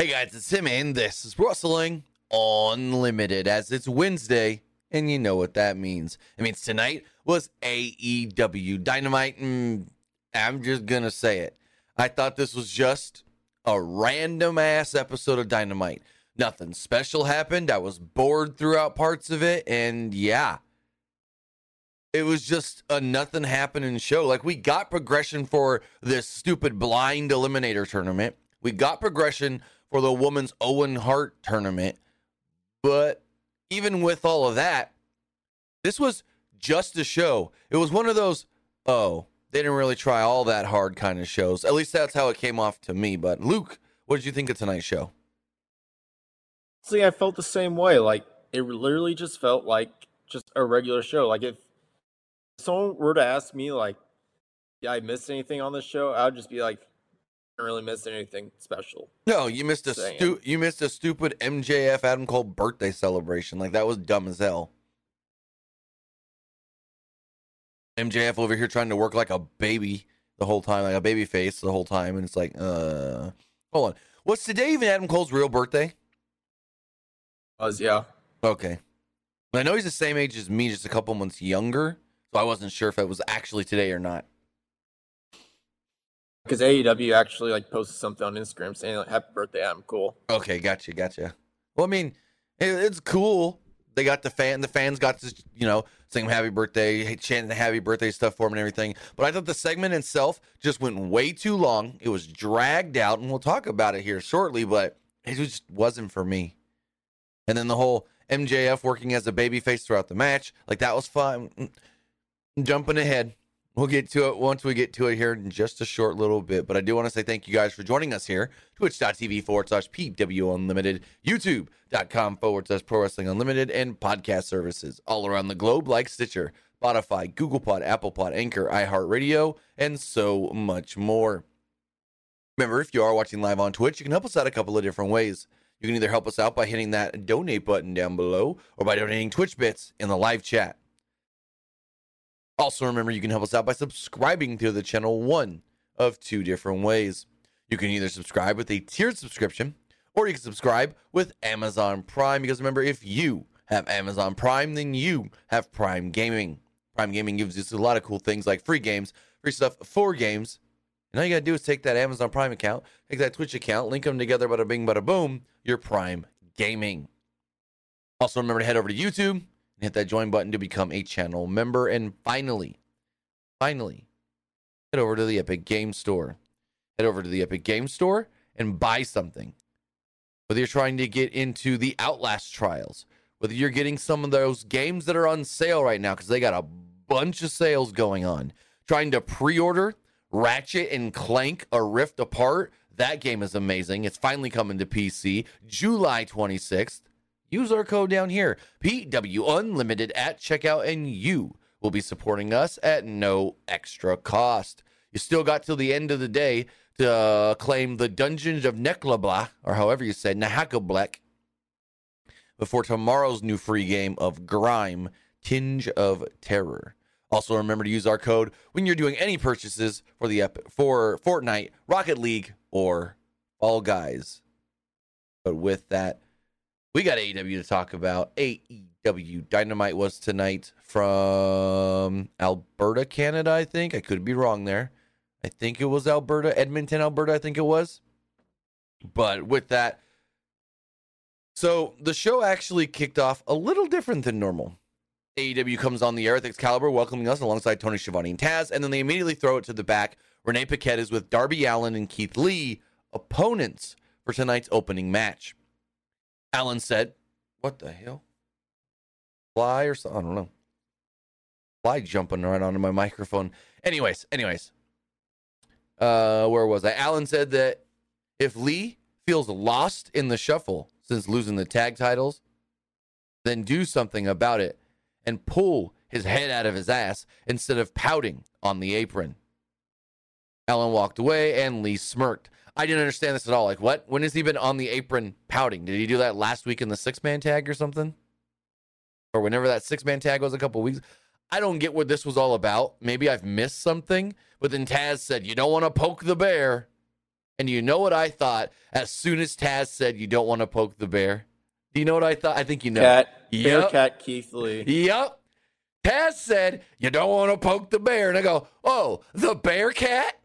Hey guys, it's Tim, and this is Wrestling Unlimited as it's Wednesday, and you know what that means. It means tonight was AEW Dynamite, and I'm just gonna say it. I thought this was just a random ass episode of Dynamite. Nothing special happened. I was bored throughout parts of it, and yeah. It was just a nothing happening show. Like we got progression for this stupid blind eliminator tournament. We got progression for the women's Owen Hart tournament. But even with all of that, this was just a show. It was one of those, oh, they didn't really try all that hard kind of shows. At least that's how it came off to me. But Luke, what did you think of tonight's show? See, I felt the same way. Like it literally just felt like just a regular show. Like if someone were to ask me, like, yeah, I missed anything on the show, I would just be like, really miss anything special. No, you missed a stu- you missed a stupid MJF Adam Cole birthday celebration. Like that was dumb as hell. MJF over here trying to work like a baby the whole time, like a baby face the whole time, and it's like, uh, hold on. Was today even Adam Cole's real birthday? Was yeah. Okay. I know he's the same age as me, just a couple months younger, so I wasn't sure if it was actually today or not. Because AEW actually like posted something on Instagram saying like, "Happy birthday, I'm cool." Okay, gotcha, gotcha. Well, I mean, it, it's cool. They got the fan, the fans got to, you know, sing happy birthday, chanting the happy birthday stuff for him and everything. But I thought the segment itself just went way too long. It was dragged out, and we'll talk about it here shortly, but it just wasn't for me. And then the whole MJF working as a babyface throughout the match, like that was fun. Mm, jumping ahead. We'll get to it once we get to it here in just a short little bit. But I do want to say thank you guys for joining us here. Twitch.tv forward slash PW Unlimited, YouTube.com forward slash Pro Wrestling Unlimited, and podcast services all around the globe like Stitcher, Spotify, Google Pod, Apple Pod, Anchor, iHeartRadio, and so much more. Remember, if you are watching live on Twitch, you can help us out a couple of different ways. You can either help us out by hitting that donate button down below or by donating Twitch bits in the live chat. Also, remember you can help us out by subscribing to the channel one of two different ways. You can either subscribe with a tiered subscription or you can subscribe with Amazon Prime because remember, if you have Amazon Prime, then you have Prime Gaming. Prime Gaming gives you a lot of cool things like free games, free stuff for games. And all you got to do is take that Amazon Prime account, take that Twitch account, link them together, bada bing, bada boom, your Prime Gaming. Also, remember to head over to YouTube and hit that join button to become a channel member. And finally, finally, head over to the Epic Game Store. Head over to the Epic Game Store and buy something. Whether you're trying to get into the Outlast trials, whether you're getting some of those games that are on sale right now, because they got a bunch of sales going on, trying to pre order Ratchet and Clank A Rift Apart. That game is amazing. It's finally coming to PC July 26th. Use our code down here, PW Unlimited at checkout, and you will be supporting us at no extra cost. You still got till the end of the day to uh, claim the Dungeons of Neklabla, or however you say, Nahakablek, before tomorrow's new free game of Grime, Tinge of Terror. Also, remember to use our code when you're doing any purchases for the ep- for Fortnite, Rocket League, or Fall Guys. But with that, we got AEW to talk about. AEW Dynamite was tonight from Alberta, Canada. I think I could be wrong there. I think it was Alberta, Edmonton, Alberta. I think it was. But with that, so the show actually kicked off a little different than normal. AEW comes on the air with Excalibur welcoming us alongside Tony Schiavone and Taz, and then they immediately throw it to the back. Renee Paquette is with Darby Allin and Keith Lee, opponents for tonight's opening match. Allin said, What the hell? Fly or something? I don't know. Fly jumping right onto my microphone. Anyways, anyways. Uh, where was I? Allin said that if Lee feels lost in the shuffle since losing the tag titles, then do something about it and pull his head out of his ass instead of pouting on the apron. Allin walked away and Lee smirked. I didn't understand this at all. Like, what? When has he been on the apron pouting? Did he do that last week in the six man tag or something? Or whenever that six man tag was a couple weeks? I don't get what this was all about. Maybe I've missed something. But then Taz said, You don't want to poke the bear. And you know what I thought as soon as Taz said you don't want to poke the bear? Do you know what I thought? I think you know. Cat, Yep. Bearcat Keith Lee. Yep. Taz said, You don't want to poke the bear. And I go, Oh, the bear cat?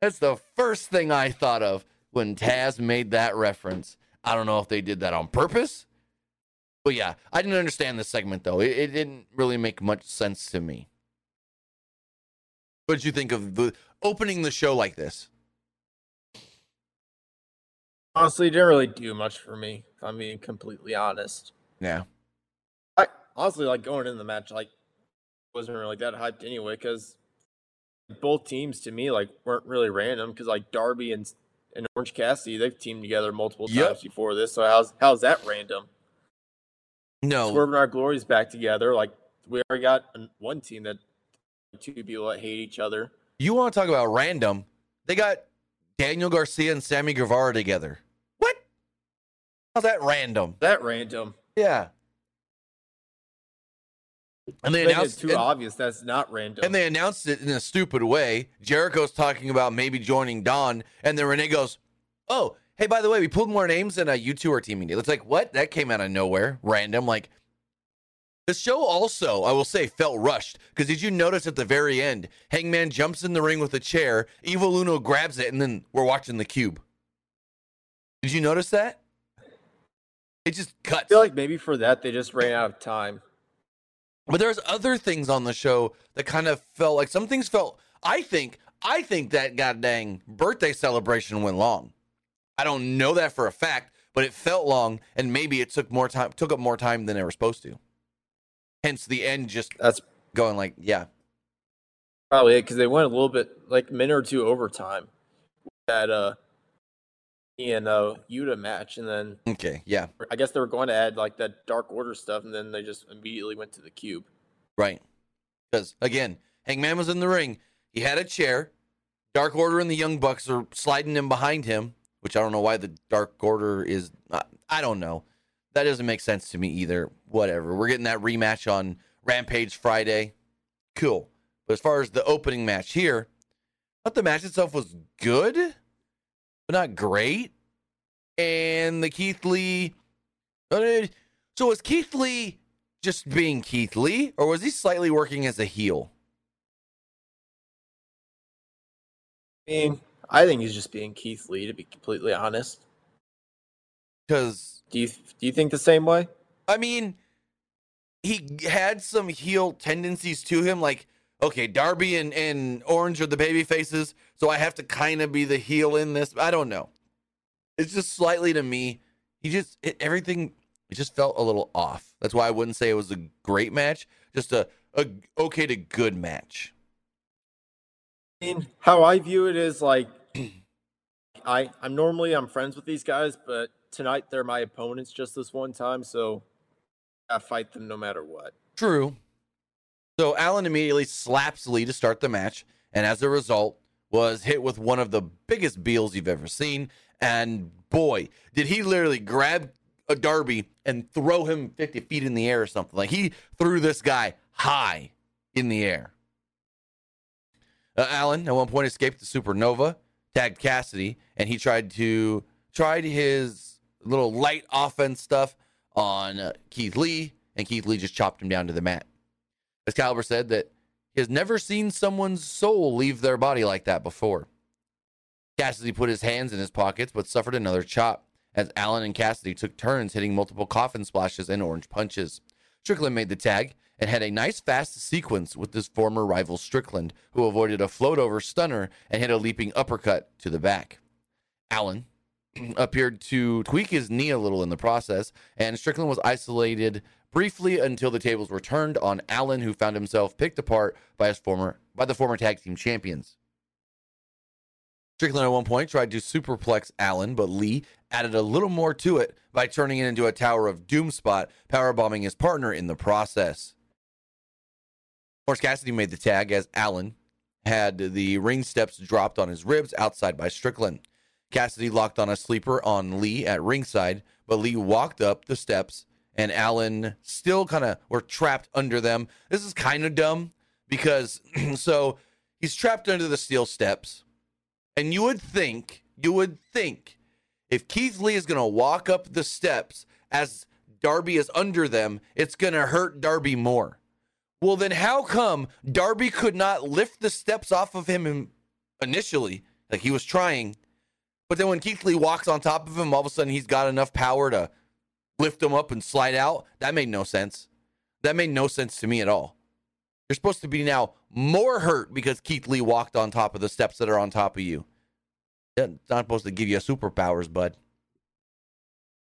That's the first thing I thought of when Taz made that reference. I don't know if they did that on purpose. But yeah, I didn't understand this segment though. It, it didn't really make much sense to me. What did you think of the opening the show like this? Honestly, it didn't really do much for me. If I'm being completely honest. Yeah. I honestly like going in the match. Like, wasn't really that hyped anyway because both teams to me like weren't really random because like Darby and and Orange Cassidy they've teamed together multiple Yep. times before this. So how's how's that random? No. swerving our glories back together. Like we already got one team that two people that hate each other. You want to talk about random? They got Daniel Garcia and Sammy Guevara together. What? How's that random? That random. Yeah. And they They made it announced too and, obvious. That's not random. and they announced it in a stupid way. Jericho's talking about maybe joining Don, and then Renee goes, "Oh, hey, by the way, we pulled more names, and uh, you two are teaming." It's like what? That came out of nowhere, random. Like the show also, I will say, felt rushed because did you notice at the very end, Hangman jumps in the ring with a chair, Evil Uno grabs it, and then we're watching the cube. Did you notice that? It just I feel like maybe for that they just ran out of time. But there's other things on the show that kind of felt like some things felt. I think I think that god dang birthday celebration went long. I don't know that for a fact, but it felt long, and maybe it took more time took up more time than they were supposed to. Hence the end just That's going like, yeah, probably it because they went a little bit like a minute or two overtime. That uh, and uh Yuta match, and then okay, yeah, I guess they were going to add like that Dark Order stuff, and then they just immediately went to the cube. right. Because again, Hangman was in the ring. He had a chair. Dark Order and the Young Bucks are sliding in behind him, which I don't know why the Dark Order is. I, I don't know. That doesn't make sense to me either. Whatever. We're getting that rematch on Rampage Friday. Cool. But as far as the opening match here, thought the match itself was good, but not great. And the Keith Lee. uh, So was Keith Lee just being Keith Lee, or was he slightly working as a heel? I mean, I think he's just being Keith Lee, to be completely honest. Because Do you do you think the same way? I mean, he had some heel tendencies to him. Like, okay, Darby and, and Orange are the baby faces, so I have to kind of be the heel in this. I don't know. It's just slightly to me. He just it, everything. It just felt a little off. That's why I wouldn't say it was a great match. Just a, a okay to good match. I mean, how I view it is like I I'm normally I'm friends with these guys, but tonight they're my opponents just this one time, so I fight them no matter what. True. So Allin immediately slaps Lee to start the match, and as a result, was hit with one of the biggest biels you've ever seen. And boy, did he literally grab a Darby and throw him 50 feet in the air or something. Like he threw this guy high in the air. Uh, Allin at one point escaped the supernova, tagged Cassidy, and he tried to tried his little light offense stuff on uh, Keith Lee, and Keith Lee just chopped him down to the mat. Excalibur said that he has never seen someone's soul leave their body like that before. Cassidy put his hands in his pockets, but suffered another chop as Allin and Cassidy took turns hitting multiple coffin splashes and orange punches. Strickland made the tag and had a nice fast sequence with his former rival Strickland, who avoided a float over stunner and hit a leaping uppercut to the back. Allin appeared to tweak his knee a little in the process, and Strickland was isolated briefly until the tables were turned on Allin, who found himself picked apart by his former by the former tag team champions. Strickland at one point tried to superplex Allin, but Lee added a little more to it by turning it into a Tower of Doom spot, powerbombing his partner in the process. Orange Cassidy made the tag as Allin had the ring steps dropped on his ribs outside by Strickland. Cassidy locked on a sleeper on Lee at ringside, but Lee walked up the steps and Allin still kind of were trapped under them. This is kind of dumb because so he's trapped under the steel steps. And you would think you would think if Keith Lee is going to walk up the steps as Darby is under them, it's going to hurt Darby more. Well, then how come Darby could not lift the steps off of him initially? Like he was trying, but then when Keith Lee walks on top of him, all of a sudden he's got enough power to lift them up and slide out. That made no sense. That made no sense to me at all. You're supposed to be now more hurt because Keith Lee walked on top of the steps that are on top of you. It's not supposed to give you superpowers, bud.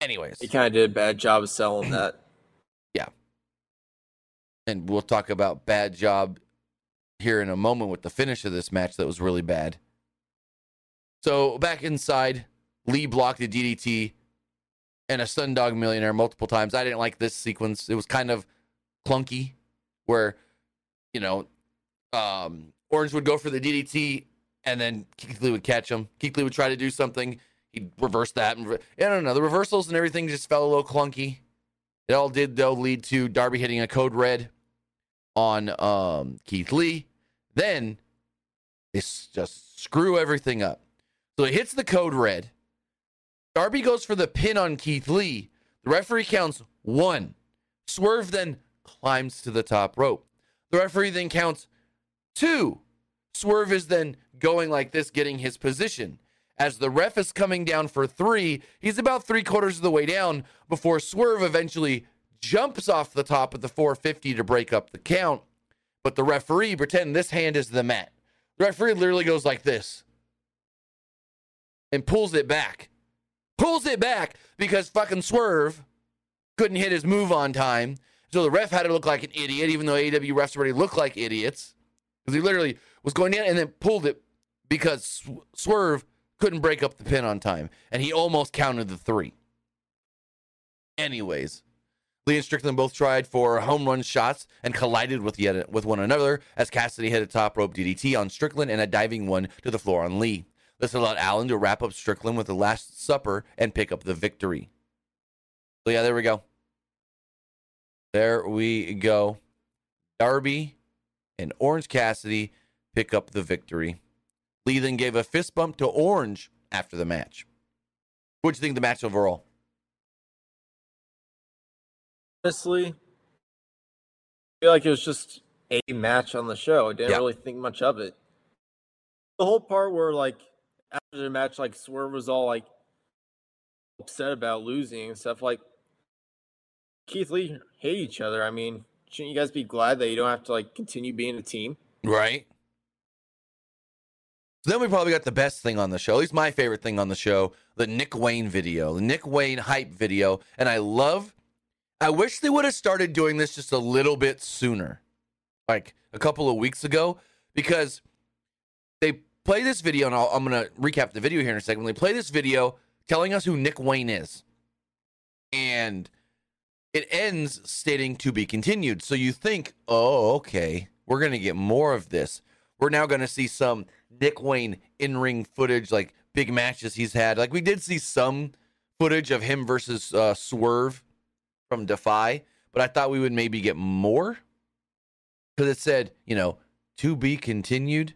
Anyways, He kind of did a bad job of selling that. Yeah, and we'll talk about bad job here in a moment with the finish of this match that was really bad. So back inside, Lee blocked a DDT and a Stundog Millionaire multiple times. I didn't like this sequence. It was kind of clunky, where you know, um, Orange would go for the DDT and then Keith Lee would catch him. Keith Lee would try to do something. He'd reverse that. And re- I don't know. The reversals and everything just felt a little clunky. It all did though lead to Darby hitting a code red on um, Keith Lee. Then they just screw everything up. So he hits the code red. Darby goes for the pin on Keith Lee. The referee counts one. Swerve then climbs to the top rope. The referee then counts two. Swerve is then going like this, getting his position. As the ref is coming down for three, he's about three quarters of the way down before Swerve eventually jumps off the top of the 450 to break up the count. But the referee, pretend this hand is the mat. The referee literally goes like this and pulls it back. Pulls it back because fucking Swerve couldn't hit his move on time. So the ref had to look like an idiot, even though AEW refs already look like idiots. Because he literally was going in and then pulled it because Swerve couldn't break up the pin on time. And he almost counted the three. Anyways, Lee and Strickland both tried for home run shots and collided with yet with one another as Cassidy hit a top rope DDT on Strickland and a diving one to the floor on Lee. This allowed Allin to wrap up Strickland with the Last Supper and pick up the victory. So yeah, there we go. There we go. Darby and Orange Cassidy pick up the victory. Lee then gave a fist bump to Orange after the match. What'd you think of the match overall? Honestly, I feel like it was just a match on the show. I didn't Yeah. really think much of it. The whole part where like after the match, like Swerve was all like upset about losing and stuff. Like Keith Lee hate each other. I mean, shouldn't you guys be glad that you don't have to like continue being a team? Right. So then we probably got the best thing on the show, at least my favorite thing on the show, the Nick Wayne video, the Nick Wayne hype video. And I love, I wish they would have started doing this just a little bit sooner, like a couple of weeks ago, because they play this video, and I'll, I'm going to recap the video here in a second. They play this video telling us who Nick Wayne is, and it ends stating to be continued. So you think, oh, okay, we're going to get more of this. We're now going to see some Nick Wayne in ring footage, like big matches he's had. Like we did see some footage of him versus uh, Swerve from Defy, but I thought we would maybe get more because it said, you know, to be continued.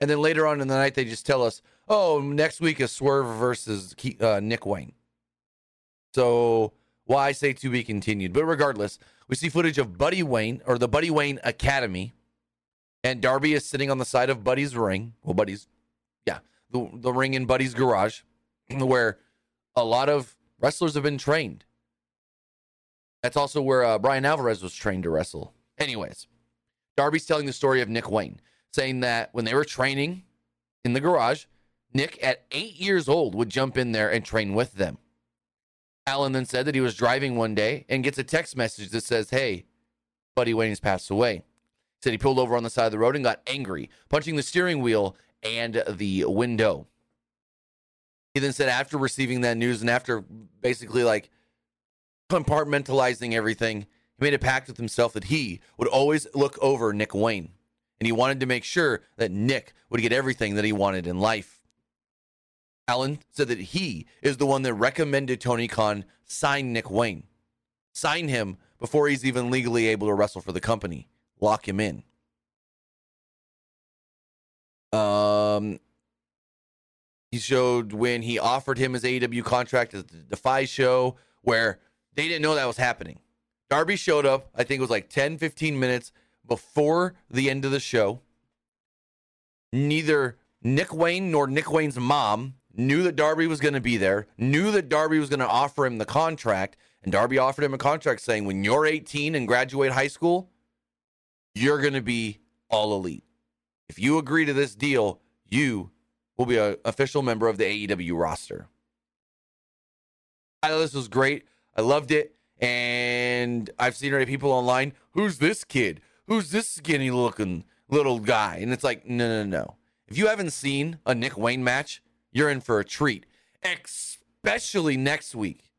And then later on in the night, they just tell us, oh, next week is Swerve versus uh, Nick Wayne. So why say to be continued. But regardless, we see footage of Buddy Wayne or the Buddy Wayne Academy, and Darby is sitting on the side of Buddy's ring. Well, Buddy's, yeah, the the ring in Buddy's garage, where a lot of wrestlers have been trained. That's also where uh, Bryan Alvarez was trained to wrestle. Anyways, Darby's telling the story of Nick Wayne, saying that when they were training in the garage, Nick at eight years old would jump in there and train with them. Allin then said that he was driving one day and gets a text message that says, Hey, Buddy Wayne's passed away. Said he pulled over on the side of the road and got angry, punching the steering wheel and the window. He then said, after receiving that news and after basically like compartmentalizing everything, he made a pact with himself that he would always look over Nick Wayne. And he wanted to make sure that Nick would get everything that he wanted in life. Allin said that he is the one that recommended Tony Khan sign Nick Wayne, sign him before he's even legally able to wrestle for the company, lock him in. Um, He showed when he offered him his AEW contract at the Defy show, where they didn't know that was happening. Darby showed up, I think it was like 10, 15 minutes before the end of the show. Neither Nick Wayne nor Nick Wayne's mom knew that Darby was going to be there, knew that Darby was going to offer him the contract, and Darby offered him a contract saying, when you're 18 and graduate high school, you're going to be all elite. If you agree to this deal, you will be an official member of the AEW roster. I thought this was great. I loved it. And I've seen already people online, who's this kid? Who's this skinny looking little guy? And it's like, no, no, no. If you haven't seen a Nick Wayne match, you're in for a treat, especially next week.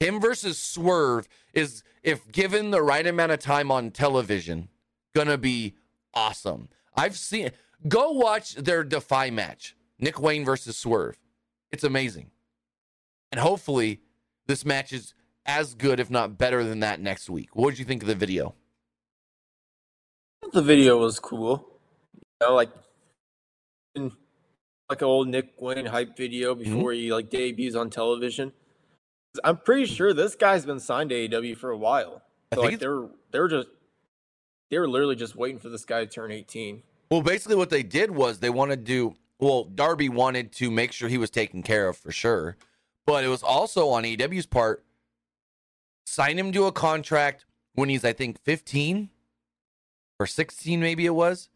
Him versus Swerve is, if given the right amount of time on television, gonna be awesome. I've seen go watch their Defy match, Nick Wayne versus Swerve. It's amazing. And hopefully this match is as good, if not better than that next week. What did you think of the video? The video was cool. You know, like like an old Nick Wayne hype video Mm-hmm. before he like debuts on television. I'm pretty sure this guy's been signed to AEW for a while. I So, think like they're they're just they were literally just waiting for this guy to turn 18. Well, basically, what they did was they wanted to. Well, Darby wanted to make sure he was taken care of for sure, but it was also on AEW's part. Sign him to a contract when he's, I think, 15 or 16, maybe it was.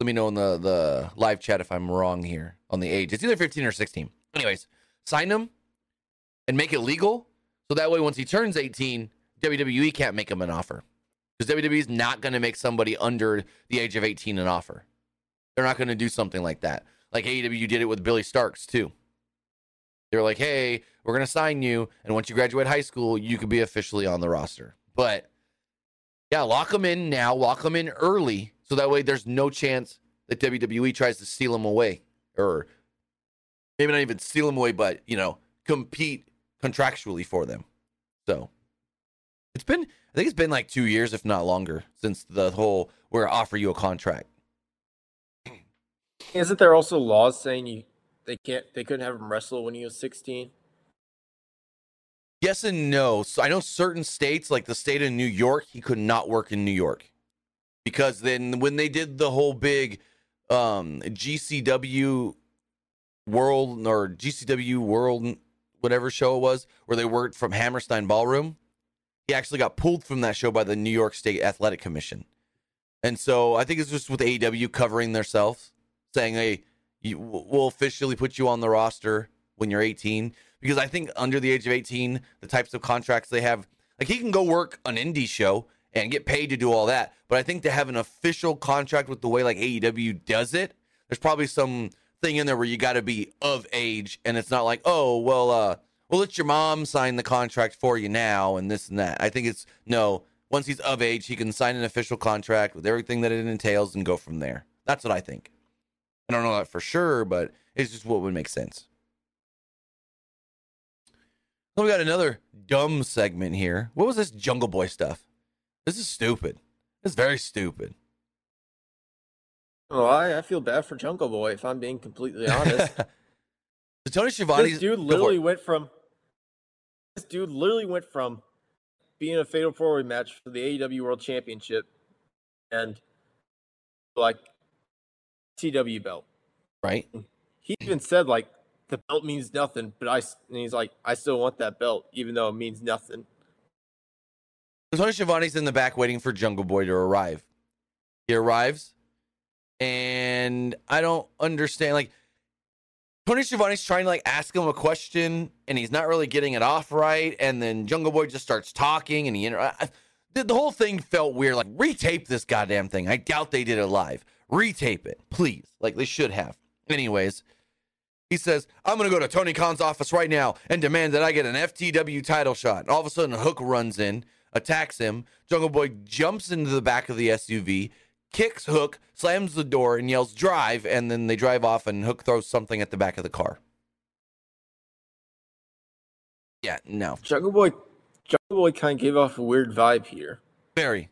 Let me know in the the live chat if I'm wrong here on the age. It's either 15 or 16. Anyways, sign him and make it legal, so that way once he turns 18, WWE can't make him an offer because WWE is not going to make somebody under the age of 18 an offer. They're not going to do something like that. Like AEW did it with Billie Starkz too. They were like, "Hey, we're going to sign you, and once you graduate high school, you could be officially on the roster." But yeah, lock them in now, lock them in early, so that way there's no chance that WWE tries to steal them away, or maybe not even steal them away, but you know, compete contractually for them. So it's been, I think it's been like two years, if not longer, since the whole "we're offer you a contract." Isn't there also laws saying you they can't they couldn't have him wrestle when he was 16? Yes and no. So I know certain states, like the state of New York, he could not work in New York because then when they did the whole big um, GCW World or GCW World whatever show it was, where they worked from Hammerstein Ballroom, he actually got pulled from that show by the New York State Athletic Commission. And so I think it's just with AEW covering themselves, saying, "Hey, you, we'll officially put you on the roster when you're 18." Because I think under the age of 18, the types of contracts they have, like he can go work an indie show and get paid to do all that. But I think to have an official contract with the way like AEW does it, there's probably some thing in there where you got to be of age, and it's not like, oh, well, uh, we'll let your mom sign the contract for you now, and this and that. I think it's no. Once he's of age, he can sign an official contract with everything that it entails and go from there. That's what I think. I don't know that for sure, but it's just what would make sense. So we got another dumb segment here. What was this Jungle Boy stuff? This is stupid. This is very stupid. Oh, I, I feel bad for Jungle Boy if I'm being completely honest. so Tony Schiavone, this dude literally went from this dude literally went from being a fatal four way match for the AEW World Championship and like TW belt. right? He even said like the belt means nothing, but I and he's like I still want that belt even though it means nothing. Tony Schiavone's in the back waiting for Jungle Boy to arrive. He arrives, and I don't understand. Like Tony Schiavone's trying to like ask him a question, and he's not really getting it off right. And then Jungle Boy just starts talking, and he inter- I- the, the whole thing felt weird. Like retape this goddamn thing. I doubt they did it live. Retape it, please. Like they should have. Anyways, he says, I'm going to go to Tony Khan's office right now and demand that I get an FTW title shot. All of a sudden, Hook runs in, attacks him. Jungle Boy jumps into the back of the SUV, kicks Hook, slams the door, and yells, Drive. And then they drive off, and Hook throws something at the back of the car. Yeah, no. Jungle Boy Jungle Boy kind of gave off a weird vibe here. Very.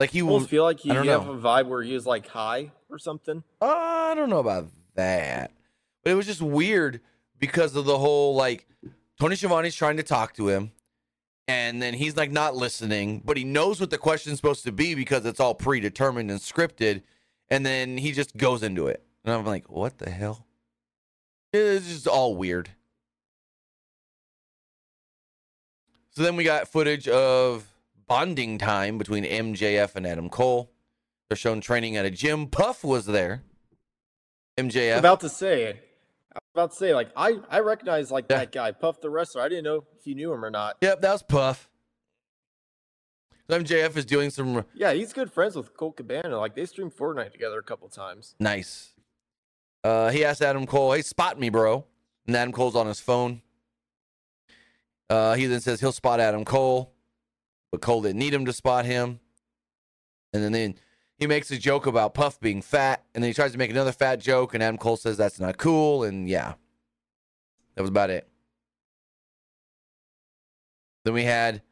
Like he will. feel like he have a vibe where he was like high or something. Uh, I don't know about that. But it was just weird because of the whole like Tony Schiavone's trying to talk to him, and then he's like not listening, but he knows what the question's supposed to be because it's all predetermined and scripted, and then he just goes into it. And I'm like, what the hell? It's just all weird. So then we got footage of bonding time between MJF and Adam Cole. They're shown training at a gym. Puff was there. MJF. I'm about to say, I'm about to say, like I I recognize like Yeah. that guy, Puff the wrestler. I didn't know if you knew him or not. Yep, that was Puff. MJF is doing some Yeah, he's good friends with Colt Cabana. Like they streamed Fortnite together a couple times. nice. Uh, he asked Adam Cole, "Hey, spot me, bro." And Adam Cole's on his phone. Uh, he then says he'll spot Adam Cole, but Cole didn't need him to spot him. And then, then he makes a joke about Puff being fat, and then he tries to make another fat joke, and Adam Cole says that's not cool, and yeah, that was about it. Then we had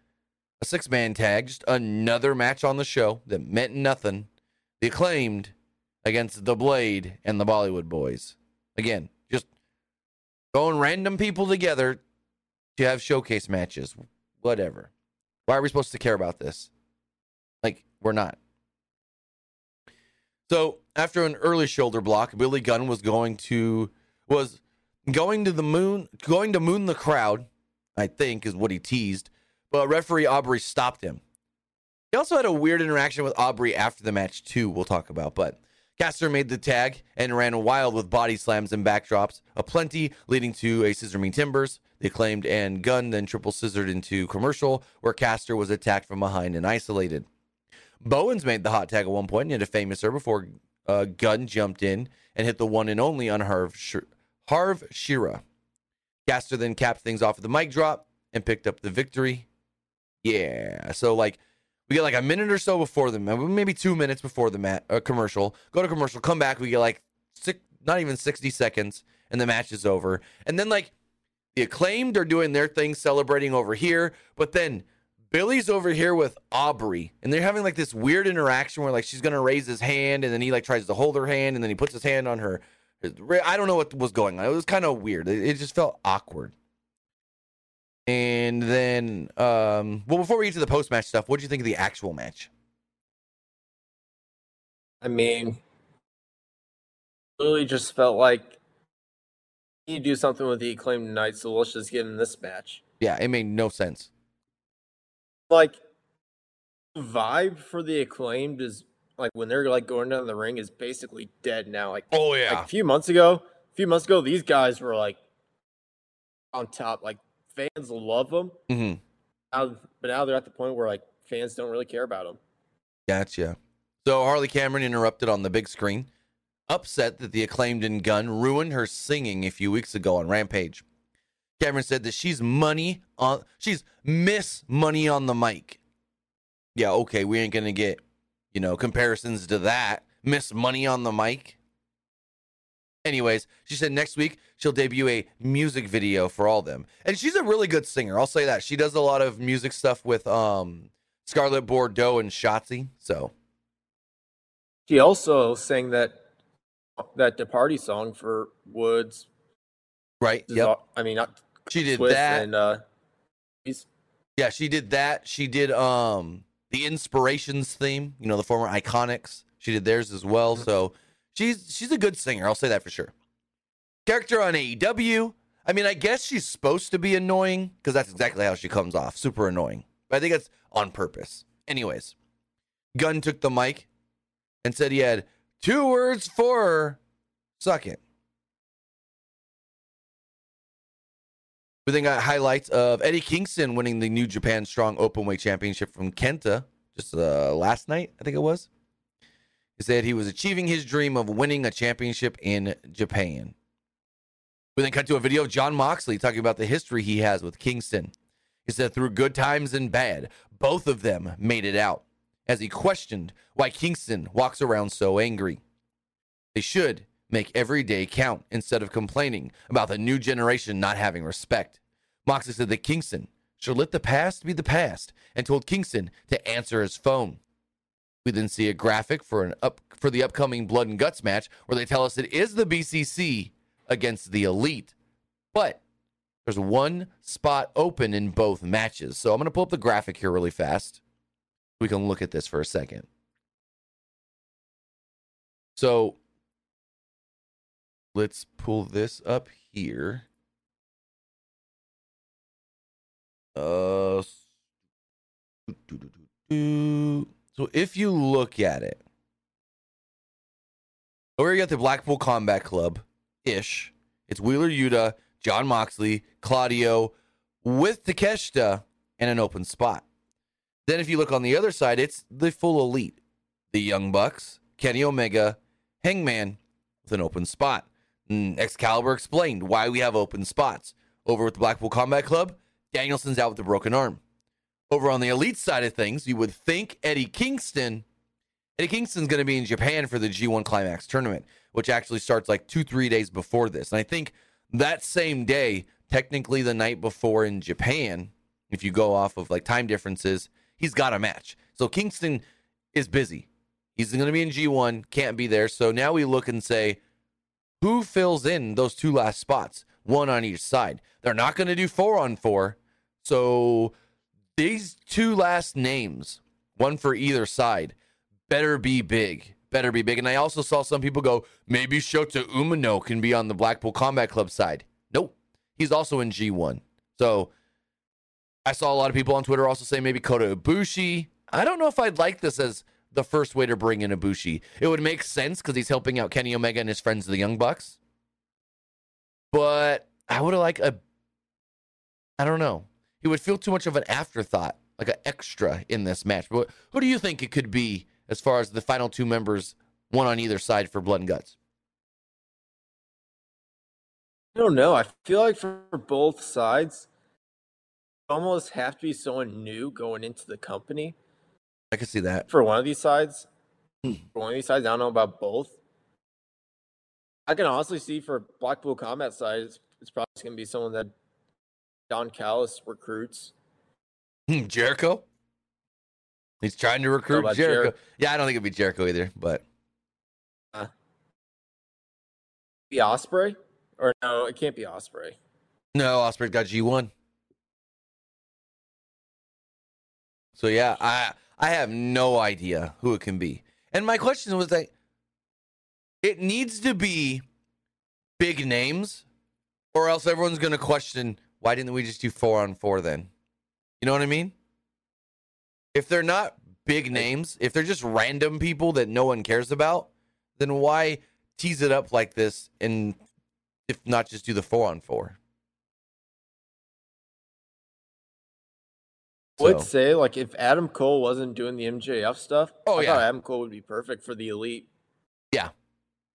a six man tag, just another match on the show that meant nothing. The acclaimed against the Blade and the Bollywood Boys. Again, just throwing random people together to have showcase matches. Whatever. Why are we supposed to care about this? Like, we're not. So after an early shoulder block, Billy Gunn was going to was going to the moon, going to moon the crowd. I think is what he teased, but referee Aubrey stopped him. He also had a weird interaction with Aubrey after the match too. We'll talk about, but Caster made the tag and ran wild with body slams and backdrops, aplenty, leading to a scissor me timbers. The Acclaimed and Gunn then triple scissored into commercial, where Caster was attacked from behind and isolated. Bowens made the hot tag at one point and a Famouser before uh, Gunn jumped in and hit the one and only on Harv, Sh- Harv Sihra. Caster then capped things off with the mic drop and picked up the victory. Yeah, so like we get like a minute or so before the maybe two minutes before the mat uh, commercial. Go to commercial, come back. We get like six, not even sixty seconds, and the match is over. And then like the acclaimed are doing their thing, celebrating over here, but then Billy's over here with Aubrey, and they're having like this weird interaction where like she's gonna raise his hand, and then he like tries to hold her hand, and then he puts his hand on her. I don't know what was going on. It was kind of weird. It, it just felt awkward. And then, um, well, before we get to the post match stuff, what do you think of the actual match? I mean, really just felt like you do something with the acclaimed tonight, so let's just get in this match. Yeah, it made no sense. Like vibe for the acclaimed is like when they're like going down the ring is basically dead now. Like, Oh yeah, like a few months ago, a few months ago, these guys were like on top. Like fans love them. mm-hmm. Now, but now they're at the point where like fans don't really care about them. Gotcha. So Harley Cameron interrupted on the big screen, upset that the acclaimed and Gunn ruined her singing a few weeks ago on Rampage. Cameron said that she's money on she's miss money on the mic. Yeah, okay, we ain't gonna get, you know, comparisons to that. Miss money on the mic. Anyways, she said next week she'll debut a music video for all them. And she's a really good singer. I'll say that. She does a lot of music stuff with um Scarlett Bordeaux and Shotzi. So She also sang that that the party song for Woods. right. Yep. I mean, not She did Swift that. and uh, he's Yeah, she did that. She did um the inspirations theme, you know, the former Iconics. She did theirs as well. So she's she's a good singer. I'll say that for sure. Character on AEW. I mean, I guess she's supposed to be annoying because that's exactly how she comes off. Super annoying. But I think it's on purpose. Anyways, Gunn took the mic and said he had two words for her. Suck it. We then got highlights of Eddie Kingston winning the New Japan Strong Openweight Championship from Kenta just uh, last night, I think it was. He said he was achieving his dream of winning a championship in Japan. We then cut to a video of Jon Moxley talking about the history he has with Kingston. He said through good times and bad, both of them made it out. As he questioned why Kingston walks around so angry. They should make every day count instead of complaining about the new generation not having respect. Moxley said that Kingston should let the past be the past and told Kingston to answer his phone. We then see a graphic for an up for the upcoming Blood and Guts match where they tell us it is the BCC against the Elite, but there's one spot open in both matches. So I'm going to pull up the graphic here really fast. We can look at this for a second. So let's pull this up here. Uh, so if you look at it, over you got the Blackpool Combat Club ish. It's Wheeler Yuta, Jon Moxley, Claudio, with Takeshita and an open spot. Then if you look on the other side, it's the full elite. The Young Bucks, Kenny Omega, Hangman with an open spot. And Excalibur explained why we have open spots. Over with the Blackpool Combat Club, Danielson's out with a broken arm. Over on the elite side of things, you would think Eddie Kingston. Eddie Kingston's going to be in Japan for the G1 Climax tournament, which actually starts like two, three days before this. And I think that same day, technically the night before in Japan, if you go off of like time differences, he's got a match. So Kingston is busy. He's going to be in G1, can't be there. So now we look and say, who fills in those two last spots? One on each side. They're not going to do four on four. So these two last names, one for either side, better be big. Better be big. And I also saw some people go, maybe Shota Umino can be on the Blackpool Combat Club side. Nope. He's also in G1. So I saw a lot of people on Twitter also say maybe Kota Ibushi. I don't know if I'd like this as the first way to bring in Ibushi. It would make sense because he's helping out Kenny Omega and his friends, the Young Bucks. But I would have liked a, I don't know. He would feel too much of an afterthought, like an extra in this match. But who do you think it could be as far as the final two members, one on either side for Blood and Guts? I don't know. I feel like for both sides, almost have to be someone new going into the company. I can see that. For one of these sides, Hmm. for one of these sides, I don't know about both. I can honestly see for Blackpool Combat side, it's, it's probably going to be someone that Don Callis recruits. Hmm, Jericho? He's trying to recruit about Jericho. Yeah, I don't think it'd be Jericho either, but Be Ospreay, or no, it can't be Ospreay. no, Ospreay's got G1. So yeah, I I have no idea who it can be. And my question was like it needs to be big names or else everyone's going to question why didn't we just do 4 on 4 then? You know what I mean? If they're not big names, if they're just random people that no one cares about, then why tease it up like this and if not just do the 4 on 4? would say like if Adam Cole wasn't doing the MJF stuff, Oh, I yeah. thought Adam Cole would be perfect for the elite. Yeah,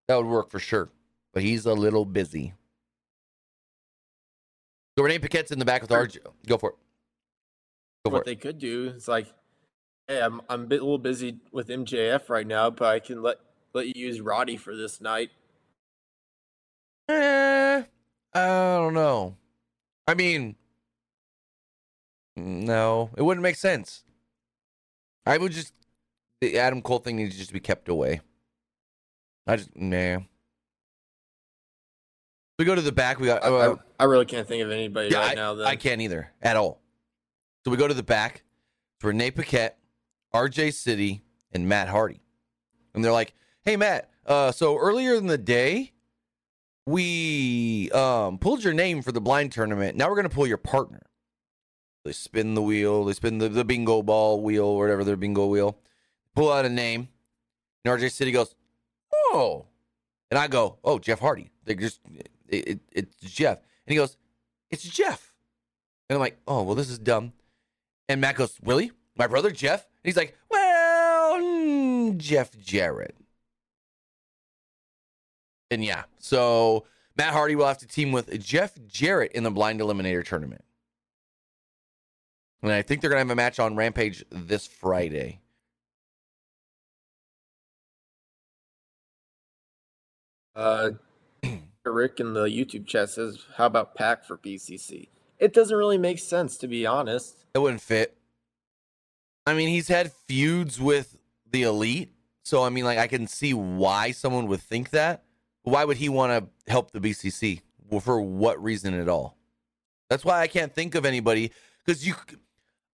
that would work for sure. But he's a little busy. So Renee Paquette's in the back with RJ. Go for it. Go for what it. they could do is like, hey, I'm I'm a bit, a little busy with MJF right now, but I can let let you use Roddy for this night. Eh, I don't know. I mean, no, it wouldn't make sense. I would just the Adam Cole thing needs to just be kept away. I just nah. We go to the back. We got. I, uh, I, I really can't think of anybody Yeah, right I, now. I can't either at all. So we go to the back for Renee Paquette, RJ City, and Matt Hardy. And they're like, hey, Matt, uh, so earlier in the day, we um, pulled your name for the blind tournament. Now we're going to pull your partner. They spin the wheel, they spin the, the bingo ball wheel, whatever their bingo wheel, pull out a name. And RJ City goes, oh. And I go, oh, Jeff Hardy. They just, it, it, it's Jeff. And he goes, it's Jeff. And I'm like, oh, well, this is dumb. And Matt goes, really? My brother Jeff? And he's like, well, mm, Jeff Jarrett. And yeah, so Matt Hardy will have to team with Jeff Jarrett in the blind eliminator tournament. And I think they're going to have a match on Rampage this Friday. Uh, Rick in the YouTube chat says, "How about PAC for BCC?" It doesn't really make sense, to be honest. It wouldn't fit. I mean, he's had feuds with the elite. So I mean, like I can see why someone would think that. Why would he want to help the BCC? Well, for what reason at all? That's why I can't think of anybody because you, you,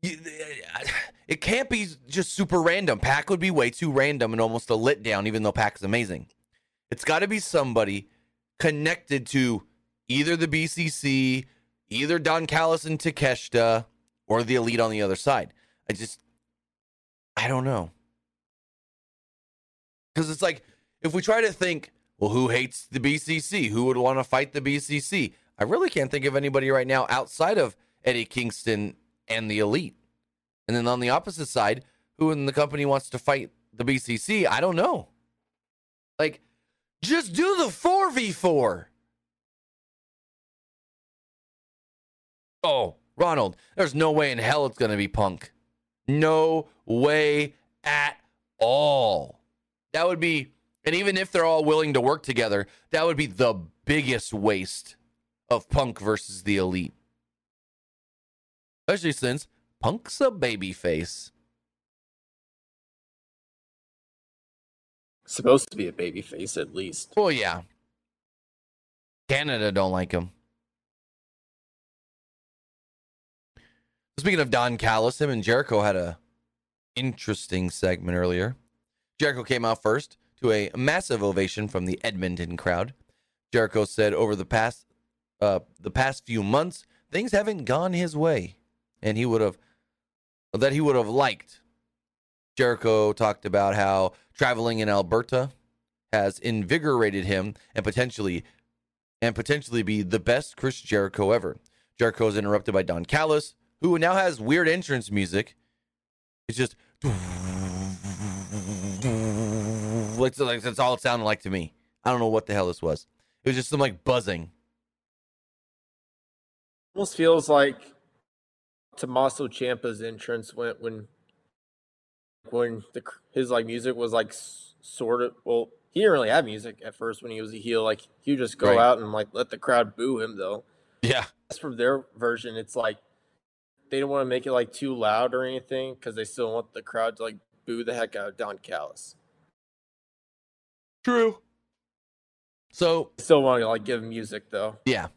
Uh, uh, it can't be just super random. Pac would be way too random and almost a lit down, even though Pac is amazing. It's got to be somebody connected to either the BCC, either Don Callis and Takeshita, or the elite on the other side. I just, I don't know. Because it's like, if we try to think, well, who hates the BCC? Who would want to fight the BCC? I really can't think of anybody right now outside of Eddie Kingston and the elite. And then on the opposite side, who in the company wants to fight the BCC? I don't know. Like, just do the 4v4. Oh, Ronald, there's no way in hell it's going to be Punk. No way at all. That would be, and even if they're all willing to work together, that would be the biggest waste of Punk versus the Elite. Especially since Punk's a babyface. Supposed to be a babyface at least. Well, yeah. Canada don't like him. Speaking of Don Callis, him and Jericho had a interesting segment earlier. Jericho came out first to a massive ovation from the Edmonton crowd. Jericho said over the past uh, the past few months, things haven't gone his way, and he would have that he would have liked. Jericho talked about how traveling in Alberta has invigorated him and potentially and potentially be the best Chris Jericho ever. Jericho is interrupted by Don Callis, who now has weird entrance music. It's just like, that's all it sounded like to me. I don't know what the hell this was. It was just some like buzzing. Almost feels like Tommaso Ciampa's entrance went when when the, his like music was like sort of well he didn't really have music at first when he was a heel like he would just go right. out and like let the crowd boo him though yeah as for their version it's like they don't want to make it like too loud or anything because they still want the crowd to like boo the heck out of Don Callis. True. So still want to like give him music though. Yeah.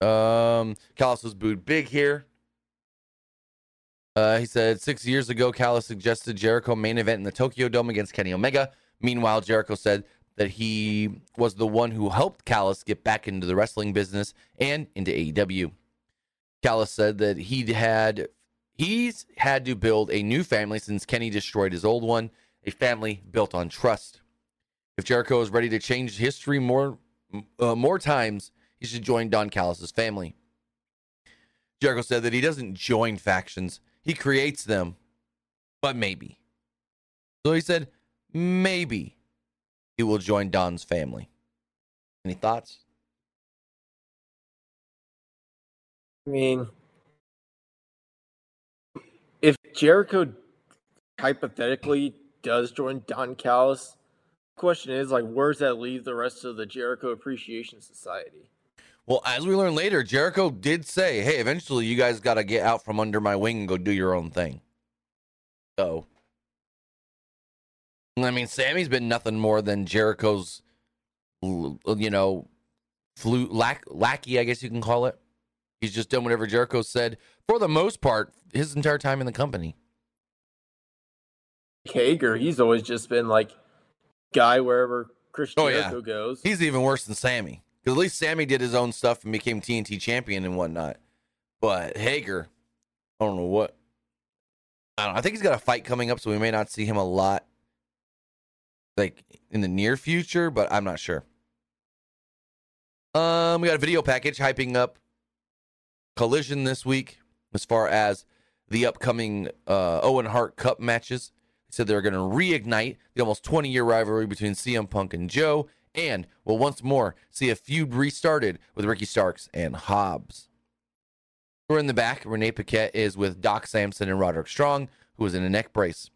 Um, Callis was booed big here. Uh, he said six years ago, Callis suggested Jericho main event in the Tokyo Dome against Kenny Omega. Meanwhile, Jericho said that he was the one who helped Callis get back into the wrestling business and into AEW. Callis said that he had he's had to build a new family since Kenny destroyed his old one, a family built on trust. If Jericho is ready to change history more uh, more times, he should join Don Callis's family. Jericho said that he doesn't join factions, he creates them, but maybe. So he said maybe he will join Don's family. Any thoughts? I mean, if Jericho hypothetically does join Don Callis, question is like, where does that leave the rest of the Jericho Appreciation Society? Well, as we learn later, Jericho did say, "Hey, eventually you guys got to get out from under my wing and go do your own thing." So, I mean, Sammy's been nothing more than Jericho's, you know, flute lack, lackey, I guess you can call it. He's just done whatever Jericho said for the most part his entire time in the company. Hager, he's always just been like guy wherever Chris oh, Jericho yeah. goes. He's even worse than Sammy. At least Sammy did his own stuff and became TNT champion and whatnot. But Hager, I don't know what. I don't. I think he's got a fight coming up, so we may not see him a lot like in the near future, but I'm not sure. Um, we got a video package hyping up Collision this week as far as the upcoming uh, Owen Hart Cup matches. They said they're going to reignite the almost 20 year rivalry between CM Punk and Joe, and we'll once more see a feud restarted with Ricky Starks and Hobbs. We're in the back. Renee Paquette is with Doc Sampson and Roderick Strong, who is in a neck brace.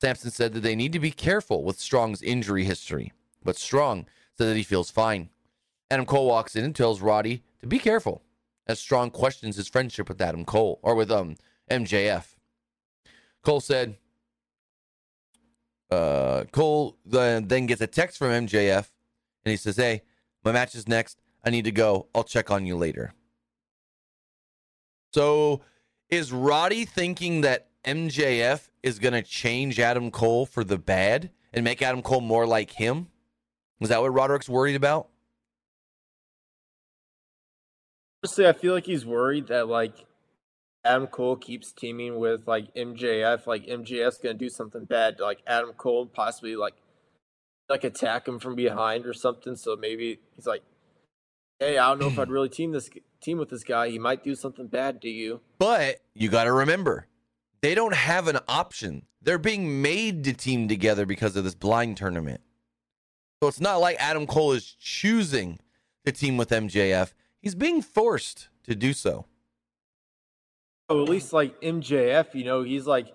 Sampson said that they need to be careful with Strong's injury history, but Strong said that he feels fine. Adam Cole walks in and tells Roddy to be careful as Strong questions his friendship with Adam Cole or with um MJF. Cole said, uh, Cole then then gets a text from MJF, and he says, "Hey, my match is next. I need to go. I'll check on you later." So, is Roddy thinking that MJF is going to change Adam Cole for the bad and make Adam Cole more like him? Is that what Roderick's worried about? Honestly, I feel like he's worried that like Adam Cole keeps teaming with like MJF, like MJF's gonna do something bad to like Adam Cole and possibly like like attack him from behind or something. So maybe he's like, Hey, I don't know if I'd really team this team with this guy. He might do something bad to you. But you got to remember, they don't have an option. They're being made to team together because of this blind tournament. So it's not like Adam Cole is choosing to team with MJF. He's being forced to do so. Oh, at least like MJF, you know, he's like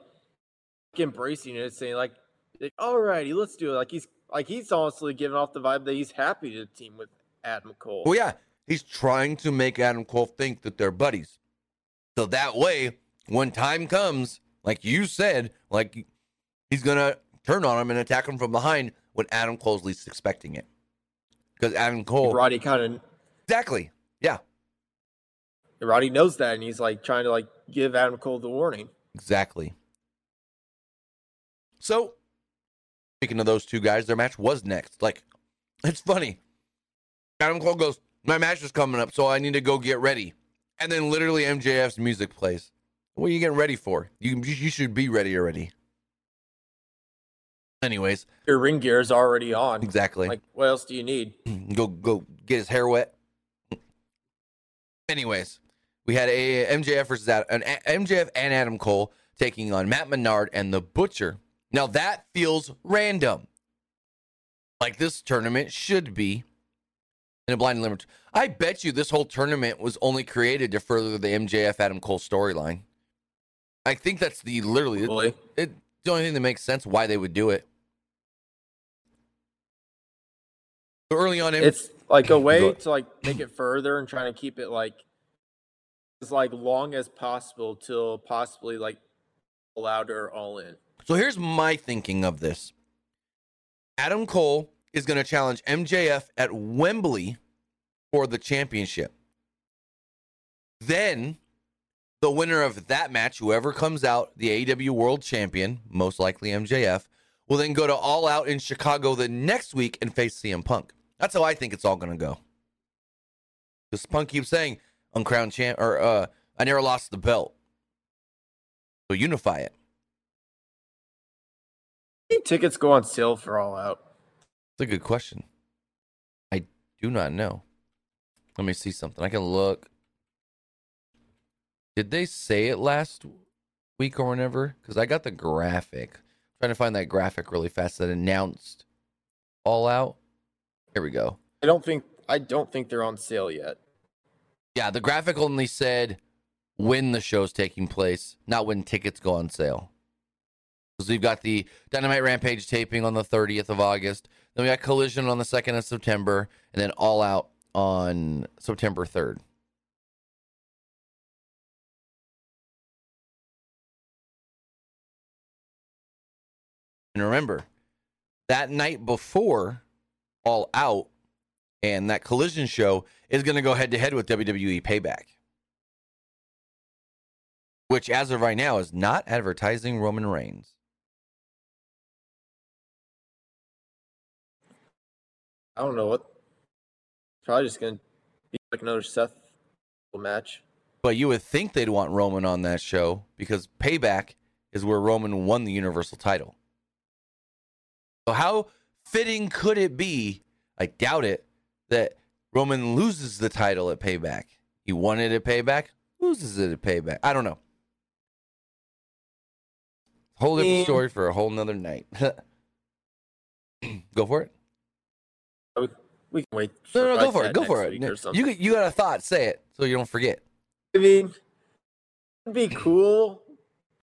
embracing it, saying like, like "Alrighty, let's do it." Like he's like he's honestly giving off the vibe that he's happy to team with Adam Cole. Well, yeah, he's trying to make Adam Cole think that they're buddies. So that way, when time comes, like you said, like he's gonna turn on him and attack him from behind when Adam Cole's least expecting it. Because Adam Cole, Roddy kind of exactly, yeah, Roddy knows that, and he's like trying to like give Adam Cole the warning. exactly. So, speaking of those two guys, their match was next. Like, it's funny. Adam Cole goes, "My match is coming up, so I need to go get ready." And then literally MJF's music plays. What are you getting ready for? You you should be ready already. Anyways, Your ring gear is already on. exactly. Like, what else do you need? go go get his hair wet. Anyways, we had a MJF versus Ad- an A- MJF and Adam Cole taking on Matt Menard and the Butcher. Now that feels random. Like this tournament should be in a blind limit. I bet you this whole tournament was only created to further the MJF Adam Cole storyline. I think that's the literally it, Really? it, the only thing that makes sense why they would do it. So early on, M- It's like a way to like make it further and trying to keep it like as like long as possible till possibly like allowed or all in. So here's my thinking of this. Adam Cole is going to challenge MJF at Wembley for the championship. Then the winner of that match, whoever comes out, the AEW World Champion, most likely MJF, will then go to All Out in Chicago the next week and face CM Punk. That's how I think it's all going to go. Because Punk keeps saying, uncrowned champ, or uh, I never lost the belt. So unify it. Think tickets go on sale for all out. It's a good question. I do not know. Let me see something. I can look. Did they say it last week or whenever? Because I got the graphic. trying to find that graphic really fast that announced all out. Here we go. I don't think I don't think they're on sale yet. Yeah, the graphic only said when the show's taking place, not when tickets go on sale. Because we've got the Dynamite Rampage taping on the 30th of August. Then we got Collision on the 2nd of September. And then All Out on September 3rd. And remember, that night before All Out and that Collision show is going to go head to head with WWE Payback. Which, as of right now, is not advertising Roman Reigns. I don't know what. Probably just gonna be like another Seth match. But you would think they'd want Roman on that show because Payback is where Roman won the Universal title. So, how fitting could it be? I doubt it that Roman loses the title at Payback. He won it at Payback, loses it at Payback. I don't know. Whole different Yeah. story for a whole nother night. Go for it. We, we can wait. No, no, no, go for it. Go for it. week You you got a thought? Say it so you don't forget. I mean, it'd be cool.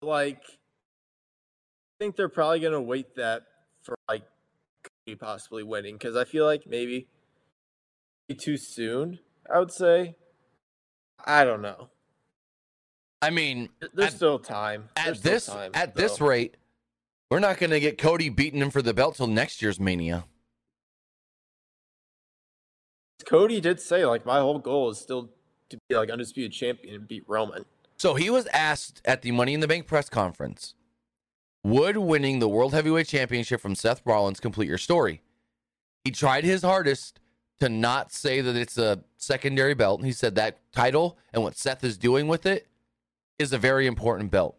Like, I think they're probably gonna wait that for like possibly winning because I feel like maybe too soon. I would say. I don't know. I mean, There's At- still time. at still this time, at this rate, We're not going to get Cody beating him for the belt till next year's Mania. Cody did say like my whole goal is still to be like undisputed champion and beat Roman. So he was asked at the Money in the Bank press conference, would winning the World Heavyweight Championship from Seth Rollins complete your story? He tried his hardest to not say that it's a secondary belt. He said that title and what Seth is doing with it is a very important belt.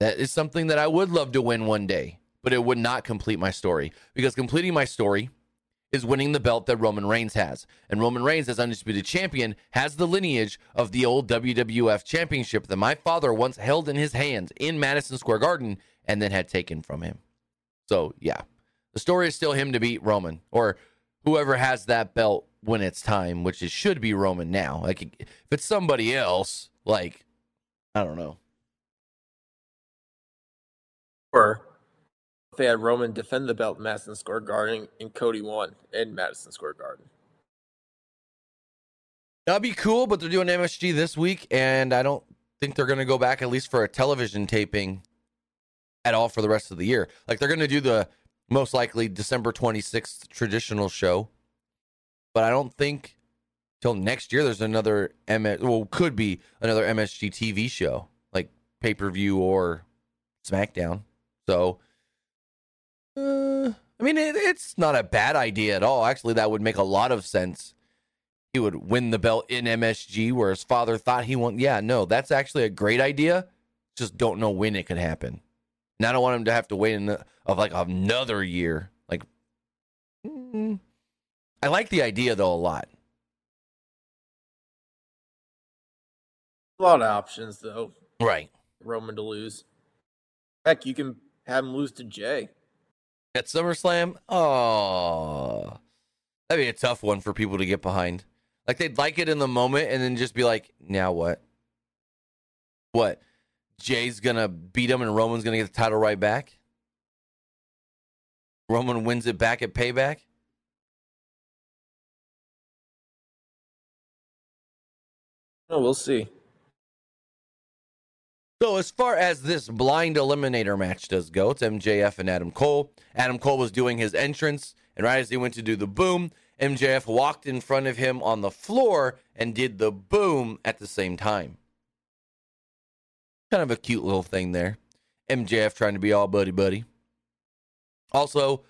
That is something that I would love to win one day, but it would not complete my story because completing my story is winning the belt that Roman Reigns has. And Roman Reigns, as undisputed champion, has the lineage of the old WWF championship that my father once held in his hands in Madison Square Garden and then had taken from him. So, yeah, the story is still him to beat Roman or whoever has that belt when it's time, which it should be Roman now. Like, if it's somebody else, like, I don't know. Or if they had Roman defend the belt in Madison Square Garden and Cody won in Madison Square Garden. That'd be cool, but they're doing MSG this week, and I don't think they're going to go back at least for a television taping at all for the rest of the year. Like they're going to do the most likely December 26th traditional show, but I don't think till next year there's another MS well could be another MSG TV show like pay per view or SmackDown. So, uh, I mean, it, it's not a bad idea at all. Actually, that would make a lot of sense. He would win the belt in MSG where his father thought he won. Yeah, no, that's actually a great idea. Just don't know when it could happen. And I don't want him to have to wait in the, of like another year. Like, mm, I like the idea though a lot. A lot of options though. Right. Roman to lose. Heck, you can have him lose to Jay. At SummerSlam? Oh, that'd be a tough one for people to get behind. Like they'd like it in the moment and then just be like, now what? What? Jay's gonna beat him and Roman's gonna get the title right back? Roman wins it back at payback? Oh, we'll see. So as far as this blind eliminator match does go, it's MJF and Adam Cole. Adam Cole was doing his entrance, and right as he went to do the boom, MJF walked in front of him on the floor and did the boom at the same time. Kind of a cute little thing there. MJF trying to be all buddy buddy. Also,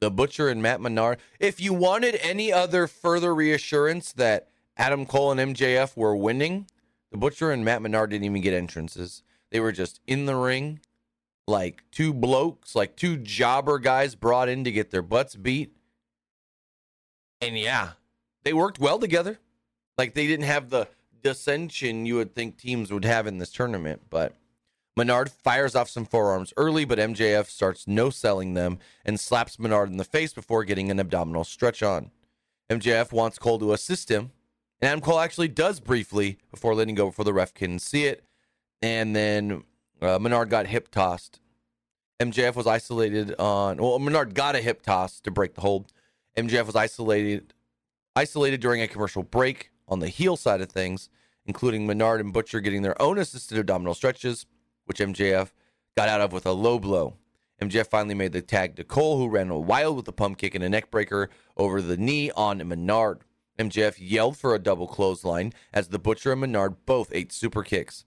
the Butcher and Matt Menard. If you wanted any other further reassurance that Adam Cole and MJF were winning, the Butcher and Matt Menard didn't even get entrances. They were just in the ring, like two blokes, like two jobber guys brought in to get their butts beat. And yeah, they worked well together. Like they didn't have the dissension you would think teams would have in this tournament. But Menard fires off some forearms early, but MJF starts no selling them and slaps Menard in the face before getting an abdominal stretch on. MJF wants Cole to assist him, and Adam Cole actually does briefly before letting go before the ref can see it. And then uh, Menard got hip tossed. MJF was isolated on. Well, Menard got a hip toss to break the hold. MJF was isolated isolated during a commercial break on the heel side of things, including Menard and Butcher getting their own assisted abdominal stretches, which MJF got out of with a low blow. MJF finally made the tag to Cole, who ran wild with a pump kick and a neck breaker over the knee on Menard. MJF yelled for a double clothesline as the Butcher and Menard both ate super kicks.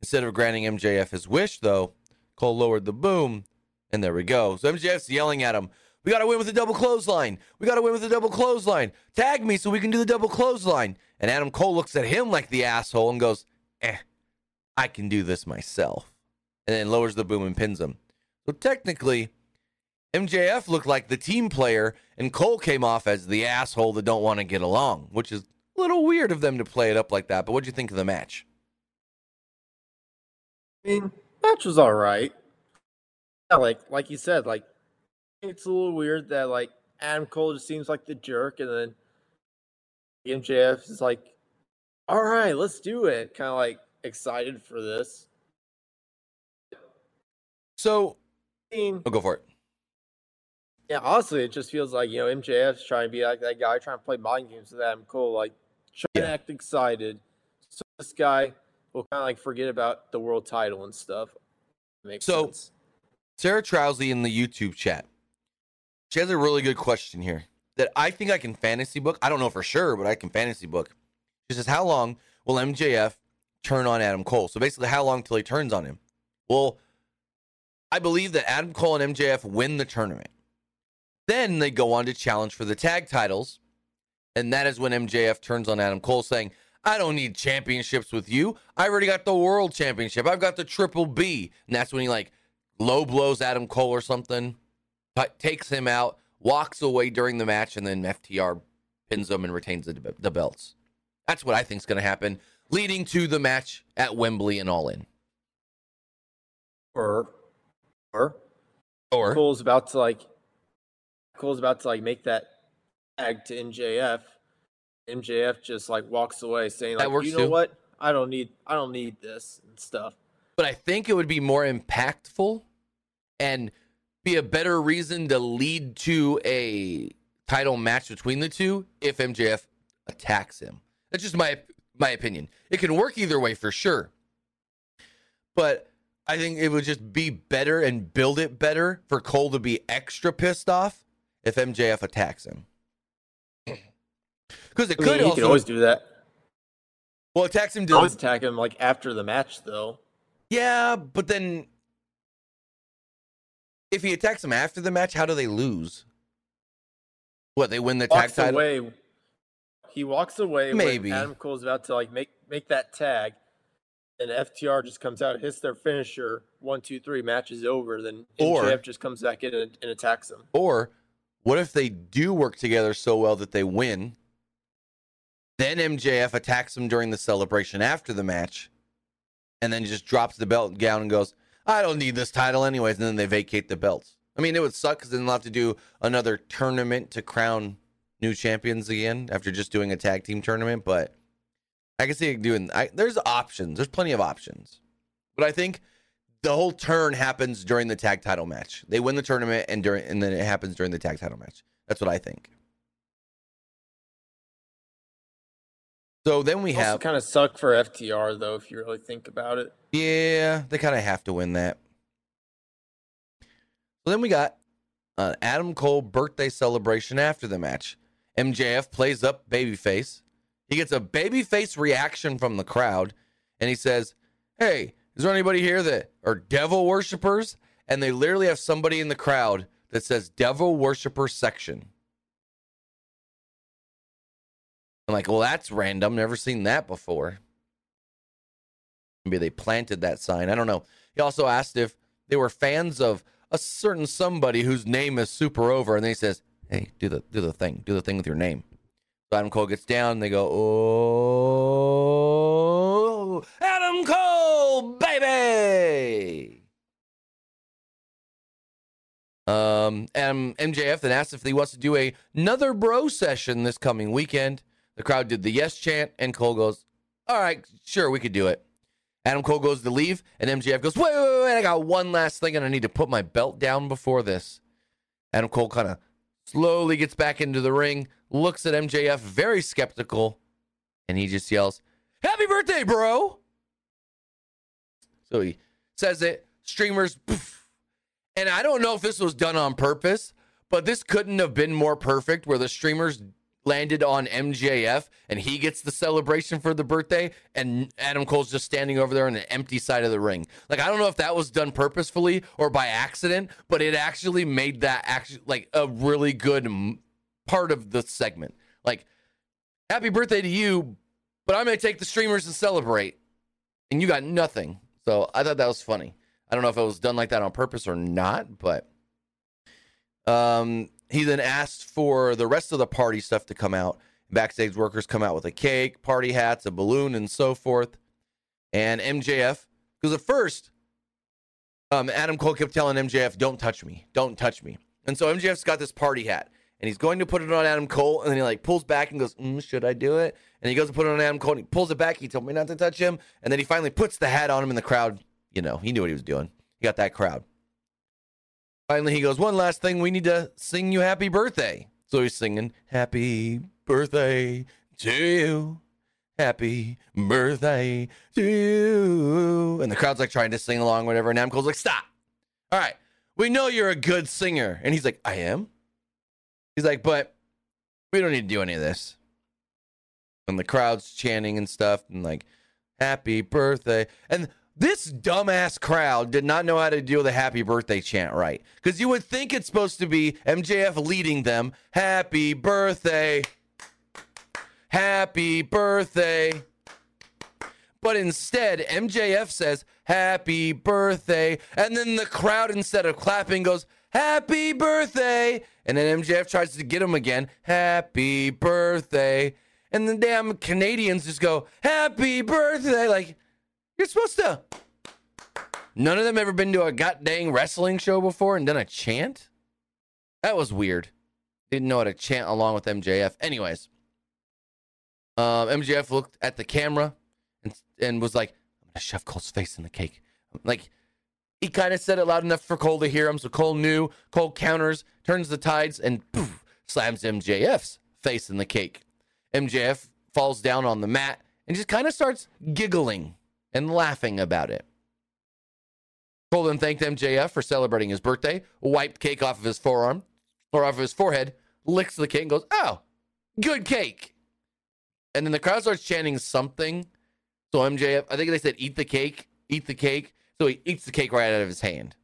Instead of granting MJF his wish, though, Cole lowered the boom, and there we go. So MJF's yelling at him, We got to win with a double clothesline. We got to win with a double clothesline. Tag me so we can do the double clothesline. And Adam Cole looks at him like the asshole and goes, Eh, I can do this myself. And then lowers the boom and pins him. So technically, MJF looked like the team player, and Cole came off as the asshole that don't want to get along, which is a little weird of them to play it up like that. But what'd you think of the match? I mean, match was all right. Yeah, like like you said, like it's a little weird that like Adam Cole just seems like the jerk, and then MJF is like, "All right, let's do it." Kind of like excited for this. So, I'll oh, go for it. yeah, honestly, it just feels like you know MJF's trying to be like that guy trying to play mind games with Adam Cole, like trying Yeah. to act excited. So this guy will kind of like forget about the world title and stuff. Makes So- sense. Sarah Trousley in the YouTube chat. She has a really good question here that I think I can fantasy book. I don't know for sure, but I can fantasy book. She says, How long will MJF turn on Adam Cole? So basically, how long till he turns on him? Well, I believe that Adam Cole and MJF win the tournament. Then they go on to challenge for the tag titles. And that is when MJF turns on Adam Cole, saying, I don't need championships with you. I already got the world championship. I've got the triple B. And that's when he like low blows Adam Cole or something, t- takes him out, walks away during the match, and then FTR pins him and retains the, the belts. That's what I think is going to happen, leading to the match at Wembley and All In. Or, or, Or Cole's about to like, Cole's about to like make that tag to MJF. MJF just like walks away saying like, you know too. what? I don't need, I don't need this and stuff. but I think it would be more impactful and be a better reason to lead to a title match between the two if MJF attacks him. That's just my my opinion. It can work either way for sure. But I think it would just be better and build it better for Cole to be extra pissed off if MJF attacks him. Because it I mean, could he also can always do that. well attacks him to Always attack him like after the match though. Yeah, but then if he attacks him after the match, how do they lose? What they win the tag title? away. He walks away. Maybe. when Adam Cole's about to like make make that tag, and FTR just comes out, hits their finisher. One, two, three. Match is over. Then MJF just comes back in and, and attacks him. Or what if they do work together so well that they win? Then MJF attacks him during the celebration after the match, and then just drops the belt down and goes, "I don't need this title anyways." And then they vacate the belts. I mean, it would suck because then they'll have to do another tournament to crown new champions again after just doing a tag team tournament. But I can see it doing. I, there's options. There's plenty of options. But I think the whole turn happens during the tag title match. They win the tournament and during and then it happens during the tag title match. That's what I think. So then we Also have kind of suck for FTR though, if you really think about it. yeah, they kind of have to win that. So then we got an Adam Cole birthday celebration after the match. MJF plays up babyface. He gets a babyface reaction from the crowd, and he says, "Hey, is there anybody here that are devil worshippers?" And they literally have somebody in the crowd that says "devil worshipper section." I'm like, well, that's random. Never seen that before. Maybe they planted that sign. I don't know. He also asked if they were fans of a certain somebody whose name is super over, and then he says, "Hey, do the do the thing, do the thing with your name." So Adam Cole gets down. And they go, "Oh, Adam Cole, baby!" Um, and MJF then asked if he wants to do a, another bro session this coming weekend. The crowd did the yes chant, and Cole goes, "All right, sure, we could do it." Adam Cole goes to leave, and MJF goes, wait, wait, wait, I got one last thing, and I need to put my belt down before this. Adam Cole kind of slowly gets back into the ring, looks at MJF, very skeptical, and he just yells, Happy birthday, bro! So he says it, streamers, poof. and I don't know if this was done on purpose, but this couldn't have been more perfect where the streamers landed on MJF and he gets the celebration for the birthday and Adam Cole's just standing over there on the empty side of the ring. Like I don't know if that was done purposefully or by accident, but it actually made that actually like a really good m- part of the segment. Like happy birthday to you, but I'm going to take the streamers and celebrate. And you got nothing. So I thought that was funny. I don't know if it was done like that on purpose or not, but um he then asked for the rest of the party stuff to come out. Backstage workers come out with a cake, party hats, a balloon, and so forth. And MJF, because at first, um, Adam Cole kept telling MJF, "Don't touch me, don't touch me." And so MJF's got this party hat, and he's going to put it on Adam Cole, and then he like pulls back and goes, mm, "Should I do it?" And he goes to put it on Adam Cole, and he pulls it back. He told me not to touch him, and then he finally puts the hat on him, and the crowd, you know, he knew what he was doing. He got that crowd. Finally, he goes, One last thing, we need to sing you happy birthday. So he's singing, Happy birthday to you. Happy birthday to you. And the crowd's like trying to sing along, whatever. And Adam Cole's like, Stop. All right. we know you're a good singer. And he's like, I am. He's like, but we don't need to do any of this. And the crowd's chanting and stuff, and like, happy birthday. And this dumbass crowd did not know how to deal with a happy birthday chant right. Because you would think it's supposed to be MJF leading them, happy birthday, happy birthday. But instead, MJF says, Happy birthday. And then the crowd, instead of clapping, goes, Happy birthday. And then MJF tries to get him again, Happy birthday. And the damn Canadians just go, Happy birthday. Like, you're supposed to. None of them ever been to a god dang wrestling show before and done a chant? That was weird. Didn't know how to chant along with MJF. Anyways, um, MJF looked at the camera and, and was like, I'm gonna shove Cole's face in the cake. Like he kind of said it loud enough for Cole to hear him. So Cole knew. Cole counters, turns the tides, and poof, slams MJF's face in the cake. MJF falls down on the mat and just kind of starts giggling and laughing about it. Cole thanked MJF for celebrating his birthday, wiped cake off of his forearm or off of his forehead, licks the cake, and goes, Oh, good cake. And then the crowd starts chanting something so MJF, I think they said, eat the cake, eat the cake. So he eats the cake right out of his hand.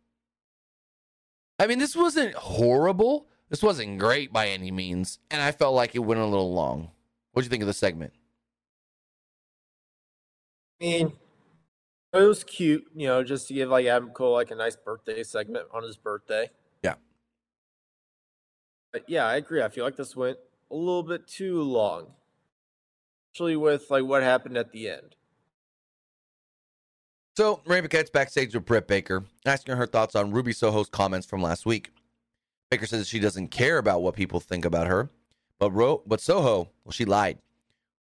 I mean, this wasn't horrible. This wasn't great by any means. And I felt like it went a little long. What'd you think of the segment? I mean, it was cute, you know, just to give like Adam Cole like a nice birthday segment on his birthday. Yeah. But yeah, I agree. I feel like this went a little bit too long. Especially with like what happened at the end. So, Renee Paquette's backstage with Britt Baker, asking her thoughts on Ruby Soho's comments from last week. Baker says she doesn't care about what people think about her, but Ro- but Soho, well, she lied,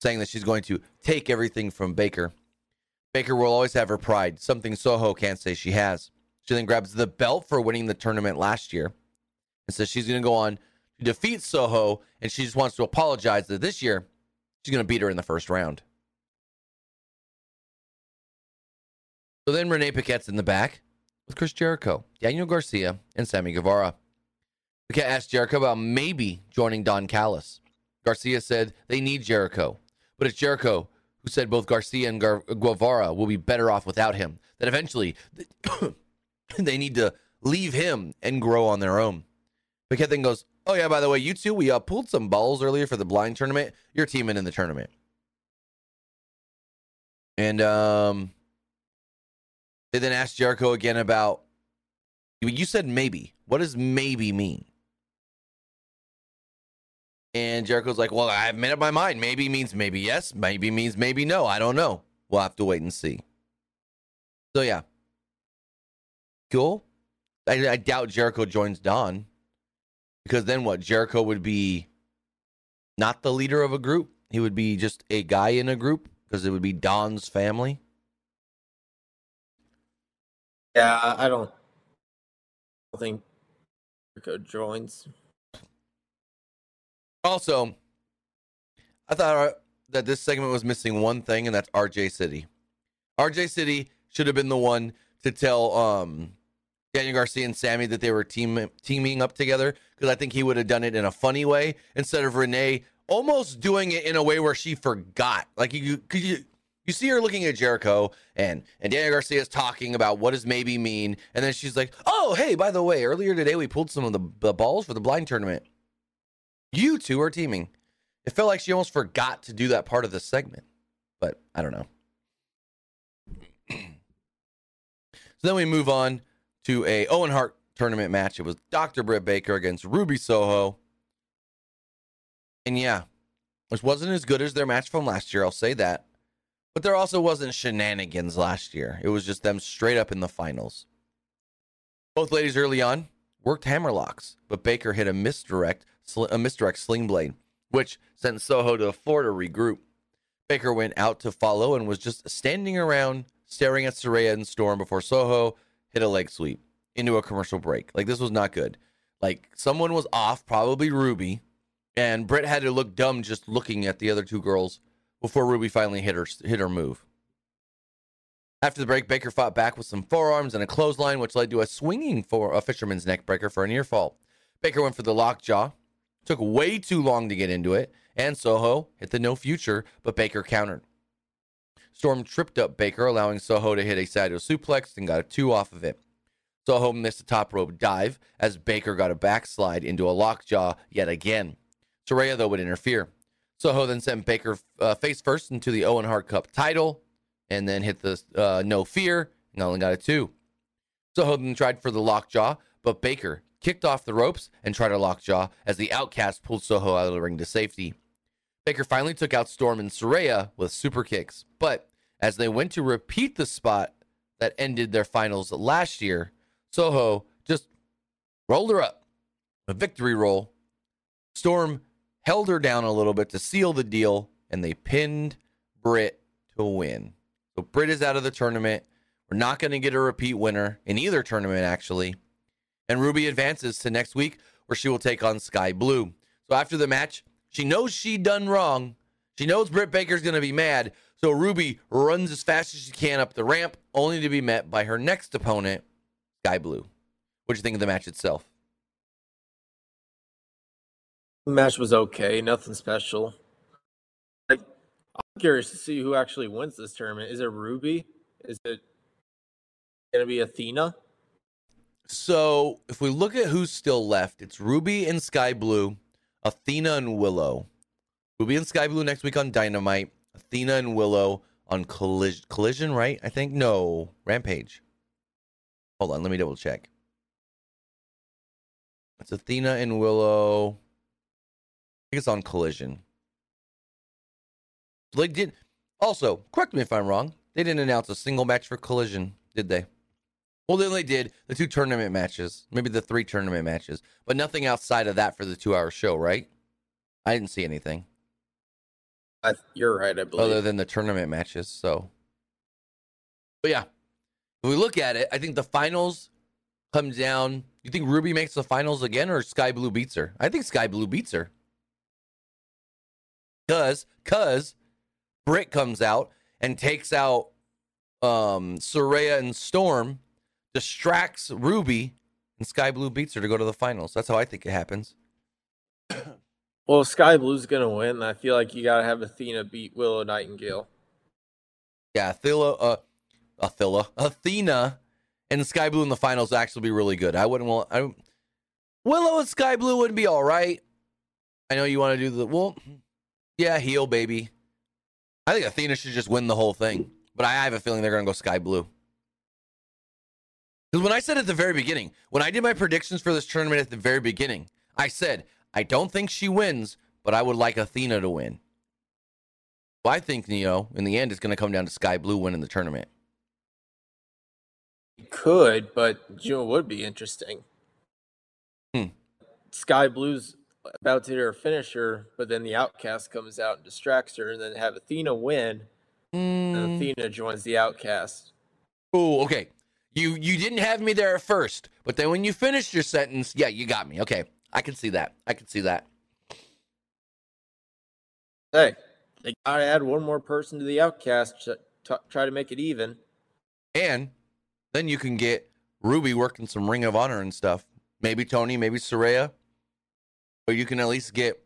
saying that she's going to take everything from Baker. Baker will always have her pride, something Soho can't say she has. She then grabs the belt for winning the tournament last year and says she's going to go on to defeat Soho, and she just wants to apologize that this year she's going to beat her in the first round. So then Renee Paquette's in the back with Chris Jericho, Daniel Garcia, and Sammy Guevara. Paquette asked Jericho about maybe joining Don Callis. Garcia said they need Jericho, but it's Jericho who said both Garcia and Gar- Guevara will be better off without him. That eventually they need to leave him and grow on their own. Paquette then goes, "Oh yeah, by the way, you two, we uh, pulled some balls earlier for the blind tournament. You're teaming in the tournament." And um, they then asked Jericho again about. You said maybe. What does maybe mean? And Jericho's like, "Well, I've made up my mind. Maybe means maybe yes. Maybe means maybe no. I don't know. We'll have to wait and see." So yeah, cool. I, I doubt Jericho joins Don because then what? Jericho would be not the leader of a group. He would be just a guy in a group because it would be Don's family. Yeah, I don't, I don't think Jericho joins. Also, I thought uh, that this segment was missing one thing, and that's RJ City. RJ City should have been the one to tell um, Daniel Garcia and Sammy that they were team teaming up together because I think he would have done it in a funny way instead of Renee almost doing it in a way where she forgot. Like you, you you see her looking at Jericho and and Daniel Garcia is talking about what does maybe mean, and then she's like, "Oh, hey, by the way, earlier today we pulled some of the, the balls for the blind tournament. You two are teaming." It felt like she almost forgot to do that part of the segment, but I don't know. so then we move on to a Owen Hart tournament match. It was Dr. Britt Baker against Ruby Soho. And yeah, which wasn't as good as their match from last year, I'll say that. But there also wasn't shenanigans last year. It was just them straight up in the finals. Both ladies early on worked hammerlocks, but Baker hit a misdirect, a uh, misdirect sling blade, which sent Soho to the floor to regroup. Baker went out to follow and was just standing around staring at Saraya and Storm before Soho hit a leg sweep into a commercial break. Like this was not good. Like someone was off, probably Ruby, and Britt had to look dumb just looking at the other two girls before Ruby finally hit her hit her move. After the break, Baker fought back with some forearms and a clothesline, which led to a swinging for a fisherman's neck breaker for a near fall. Baker went for the lockjaw. Took way too long to get into it, and Soho hit the no future, but Baker countered. Storm tripped up Baker, allowing Soho to hit a Saito suplex and got a two off of it. Soho missed a top rope dive as Baker got a backslide into a lockjaw yet again. Saraya, though, would interfere. Soho then sent Baker uh, face first into the Owen Hart Cup title and then hit the uh, no fear and only got a two. Soho then tried for the lockjaw, but Baker kicked off the ropes and tried a lockjaw as the outcast pulled Soho out of the ring to safety. Baker finally took out Storm and Saraya with super kicks, but as they went to repeat the spot that ended their finals last year, Soho just rolled her up. A victory roll. Storm held her down a little bit to seal the deal, and they pinned Britt to win. So Britt is out of the tournament. We're not going to get a repeat winner in either tournament, actually. And Ruby advances to next week where she will take on Skye Blue. So after the match, she knows she done wrong. She knows Britt Baker's going to be mad. So Ruby runs as fast as she can up the ramp, only to be met by her next opponent, Skye Blue. What do you think of the match itself? The match was okay, nothing special. I'm curious to see who actually wins this tournament. Is it Ruby? Is it going to be Athena? So if we look at who's still left, it's Ruby and Skye Blue, Athena and Willow. Ruby and Skye Blue next week on Dynamite. Athena and Willow on Collision, right? I think no Rampage. Hold on, let me double check. It's Athena and Willow. I think it's on Collision. Like did. Also, correct me if I'm wrong. They didn't announce a single match for Collision, did they? Well, then they did the two tournament matches, maybe the three tournament matches, but nothing outside of that for the two hour show, right? I didn't see anything. I, you're right, I believe. Other than the tournament matches. So, but yeah, if we look at it, I think the finals come down. You think Ruby makes the finals again or Skye Blue beats her? I think Skye Blue beats her. Cause, cause Britt comes out and takes out um Saraya and Storm distracts Ruby, and Skye Blue beats her to go to the finals. That's how I think it happens. well, Skye Blue's gonna win, I feel like you gotta have Athena beat Willow Nightingale. Yeah, Athena, uh, Athena, Athena, and Skye Blue in the finals actually be really good. I wouldn't want. I, Willow and Skye Blue would be all right. I know you want to do the well, yeah, heel baby. I think Athena should just win the whole thing, but I have a feeling they're gonna go Skye Blue. Because when I said at the very beginning, when I did my predictions for this tournament at the very beginning, I said, I don't think she wins, but I would like Athena to win. Well, I think, know, in the end, it's going to come down to Skye Blue winning the tournament. It could, but know, would be interesting. Hmm. Skye Blue's about to hit her finisher, but then the outcast comes out and distracts her, and then have Athena win, mm. and Athena joins the outcast. Oh, okay. You you didn't have me there at first, but then when you finished your sentence, yeah, you got me. Okay, I can see that. I can see that. Hey, they gotta add one more person to the outcast to t- try to make it even. And then you can get Ruby working some Ring of Honor and stuff. Maybe Toni, maybe Saraya. But you can at least get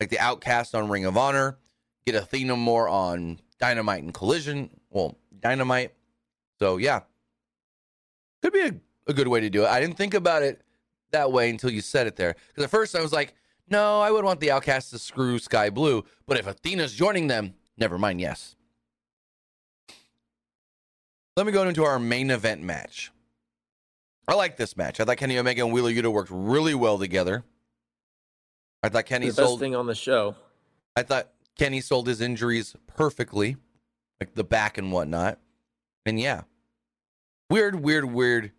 like the outcast on Ring of Honor, get Athena more on Dynamite and Collision. Well, Dynamite. So yeah, could be a, a good way to do it. I didn't think about it that way until you said it there. Because at first I was like, no, I would want the Outcast to screw Skye Blue. But if Athena's joining them, never mind, yes. Let me go into our main event match. I like this match. I thought Kenny Omega and Wheeler Yuta worked really well together. I thought Kenny the sold best thing on the show. I thought Kenny sold his injuries perfectly, like the back and whatnot. And yeah, weird, weird, weird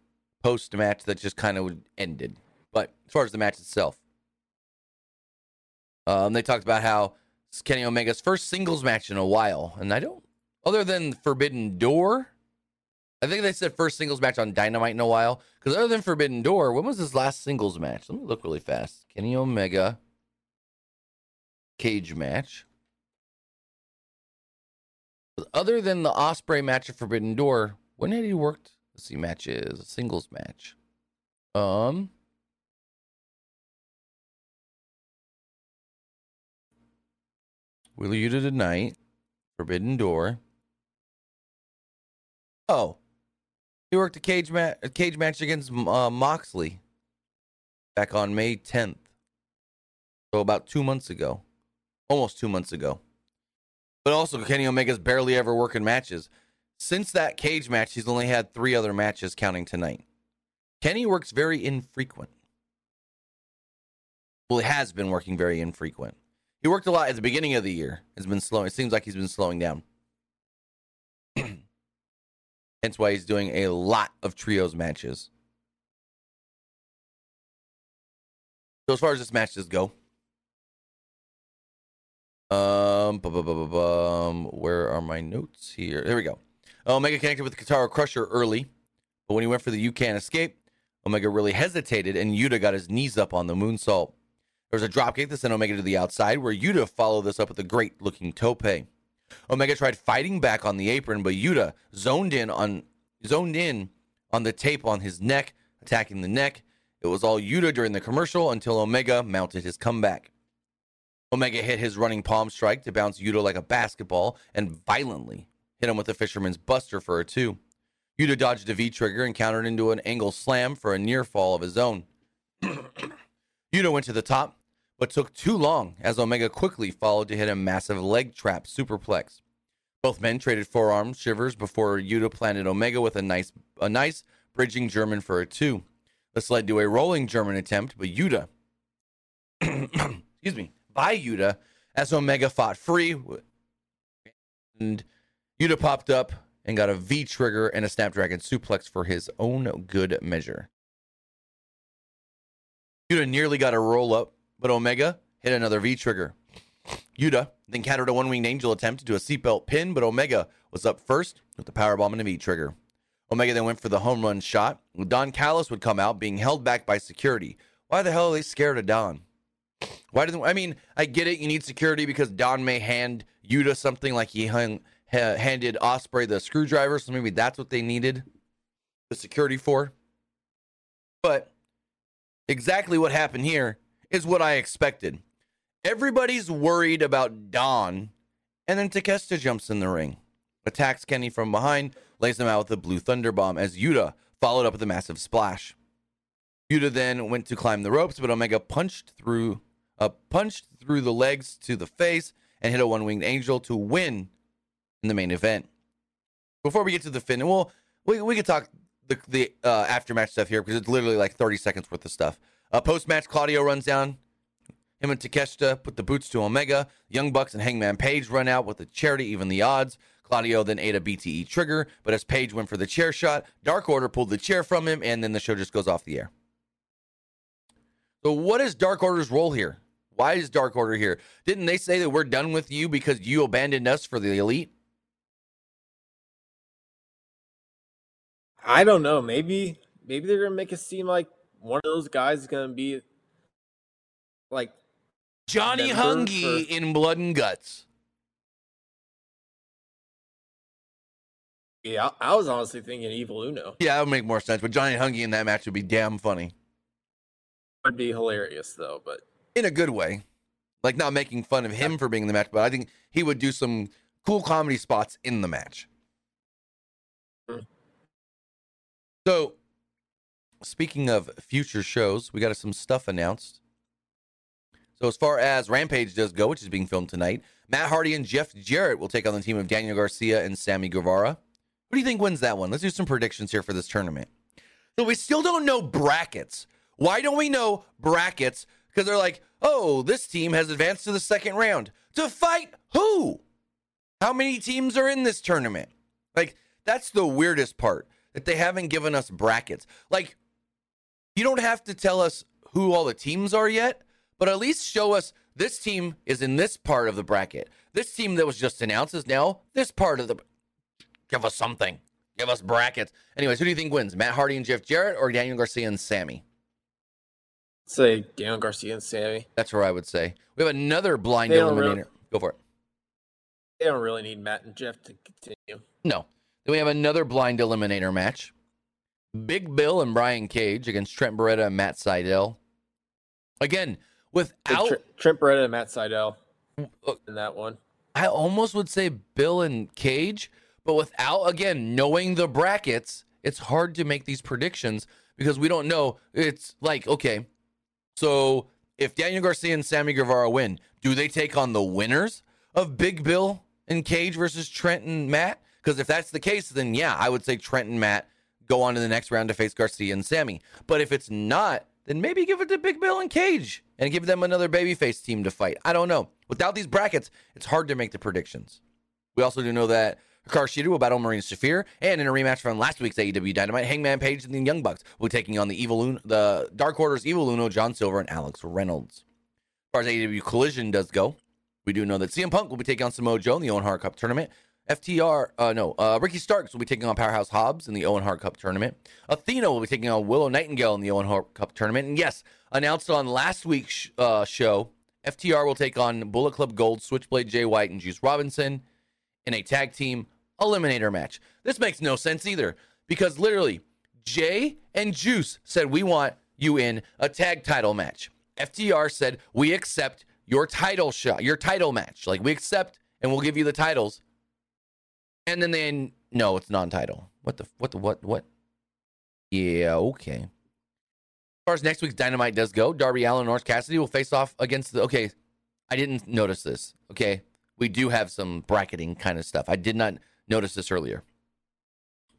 post match that just kind of ended. But as far as the match itself, um, they talked about how Kenny Omega's first singles match in a while, and I don't, other than Forbidden Door, I think they said first singles match on Dynamite in a while. Because other than Forbidden Door, when was his last singles match? Let me look really fast. Kenny Omega cage match. Other than the Ospreay match at Forbidden Door, when had he worked? Let's see, matches, a singles match. Um, Wheeler Yuta tonight, Forbidden Door. Oh, he worked a cage match, a cage match against uh, Moxley back on May 10th. So about two months ago, almost two months ago. But also, Kenny Omega's barely ever working matches. Since that cage match, he's only had three other matches counting tonight. Kenny works very infrequent. Well, he has been working very infrequent. He worked a lot at the beginning of the year. Has been slowing. It seems like he's been slowing down. Hence why he's doing a lot of trios matches. So as far as this matches go, um, bu- bu- bu- bum, where are my notes here? There we go. Omega connected with the Kotaro Krusher early, but when he went for the You Can't Escape, Omega really hesitated, and Yuta got his knees up on the moonsault. There was a dropkick that sent Omega to the outside, where Yuta followed this up with a great looking tope. Omega tried fighting back on the apron, but Yuta zoned in on zoned in on the tape on his neck, attacking the neck. It was all Yuta during the commercial until Omega mounted his comeback. Omega hit his running palm strike to bounce Yuta like a basketball and violently hit him with a fisherman's buster for a two. Yuta dodged a V trigger and countered into an angle slam for a near fall of his own. Yuta went to the top, but took too long as Omega quickly followed to hit a massive leg trap superplex. Both men traded forearm shivers before Yuta planted Omega with a nice a nice bridging German for a two. This led to a rolling German attempt, but Yuta excuse me, by Yuta as Omega fought free and Yuta popped up and got a V trigger and a Snapdragon suplex for his own good measure. Yuta nearly got a roll up, but Omega hit another V trigger. Yuta then countered a one winged angel attempt to do a seatbelt pin, but Omega was up first with the powerbomb and a V trigger. Omega then went for the home run shot. Don Callis would come out, being held back by security. Why the hell are they scared of Don? Why didn't I mean? I get it. You need security because Don may hand Yuta something like he hung, ha, handed Ospreay the screwdriver, so maybe that's what they needed the security for. But exactly what happened here is what I expected. Everybody's worried about Don, and then Takeshita jumps in the ring, attacks Kenny from behind, lays him out with a blue thunder bomb as Yuta followed up with a massive splash. Yuta then went to climb the ropes, but Omega punched through, uh, punched through the legs to the face and hit a one-winged angel to win in the main event. Before we get to the fin, well, we we could talk the the uh, aftermatch stuff here because it's literally like 30 seconds worth of stuff. Uh, Post match, Claudio runs down. Him and Takeshita put the boots to Omega. Young Bucks and Hangman Page run out with a charity, even the odds. Claudio then ate a BTE trigger, but as Page went for the chair shot, Dark Order pulled the chair from him, and then the show just goes off the air. So, what is Dark Order's role here? Why is Dark Order here? Didn't they say that we're done with you because you abandoned us for the elite? I don't know. Maybe maybe they're gonna make it seem like one of those guys is gonna be like Johnny Hungy for- in Blood and Guts. yeah. I, was honestly thinking Evil Uno Yeah, that would make more sense. But Johnny Hungy in that match would be damn funny would be hilarious though. But in a good way. Like not making fun of him for being in the match, but I think he would do some cool comedy spots in the match. So, speaking of future shows, we got some stuff announced. So, as far as Rampage does go, which is being filmed tonight, Matt Hardy and Jeff Jarrett will take on the team of Daniel Garcia and Sammy Guevara. Who do you think wins that one? Let's do some predictions here for this tournament. So, we still don't know brackets. Why don't we know brackets? Because they're like, oh, this team has advanced to the second round. To fight who? How many teams are in this tournament? Like, that's the weirdest part that they haven't given us brackets. Like, you don't have to tell us who all the teams are yet, but at least show us this team is in this part of the bracket. This team that was just announced is now this part of the. Give us something. Give us brackets. Anyways, who do you think wins? Matt Hardy and Jeff Jarrett or Daniel Garcia and Sammy? say Daniel Garcia and Sammy. That's where I would say. We have another blind eliminator. Go for it. they don't really need Matt and Jeff to continue. No. Then we have another blind eliminator match. Big Bill and Brian Cage against Trent Beretta and Matt Sydal. Again, without Tr- Trent Beretta and Matt Sydal Uh, in that one. I almost would say Bill and Cage, but without again knowing the brackets, it's hard to make these predictions because we don't know. It's like, okay, so if Daniel Garcia and Sammy Guevara win, do they take on the winners of Big Bill and Cage versus Trent and Matt? Because if that's the case, then yeah, I would say Trent and Matt go on to the next round to face Garcia and Sammy. But if it's not, then maybe give it to Big Bill and Cage and give them another babyface team to fight. I don't know. Without these brackets, it's hard to make the predictions. We also do know that Hikaru will battle Marina Shafir, and in a rematch from last week's AEW Dynamite, Hangman Page and the Young Bucks will be taking on the Evil Uno, the Dark Order's Evil Uno, John Silver, and Alex Reynolds. As far as AEW Collision does go, we do know that CM Punk will be taking on Samoa Joe in the Owen Hart Cup tournament. FTR, uh, no, uh, Ricky Starks will be taking on Powerhouse Hobbs in the Owen Hart Cup tournament. Athena will be taking on Willow Nightingale in the Owen Hart Cup tournament. And yes, announced on last week's uh, show, FTR will take on Bullet Club Gold, Switchblade Jay White, and Juice Robinson in a tag team eliminator match. This makes no sense either because literally Jay and Juice said we want you in a tag title match. FTR said we accept your title shot, your title match. Like we accept and we'll give you the titles. And then they no, it's non-title. What the what the what what? Yeah, okay. As far as next week's Dynamite does go, Darby Allin Orange Cassidy will face off against the. Okay, I didn't notice this. Okay, we do have some bracketing kind of stuff. I did not notice this earlier,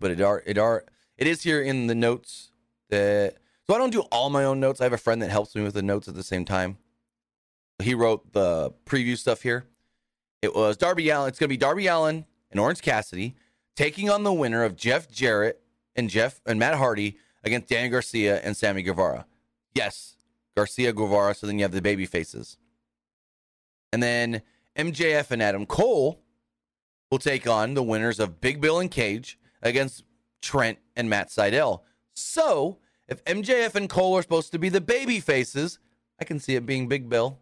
but it are it are it is here in the notes that. So I don't do all my own notes. I have a friend that helps me with the notes at the same time. He wrote the preview stuff here. It was Darby Allin. It's going to be Darby Allin and Orange Cassidy taking on the winner of Jeff Jarrett and Jeff and Matt Hardy against Danny Garcia and Sammy Guevara. Yes, Garcia Guevara. So then you have the baby faces. And then MJF and Adam Cole will take on the winners of Big Bill and Cage against Trent and Matt Sydal. So if MJF and Cole are supposed to be the baby faces, I can see it being Big Bill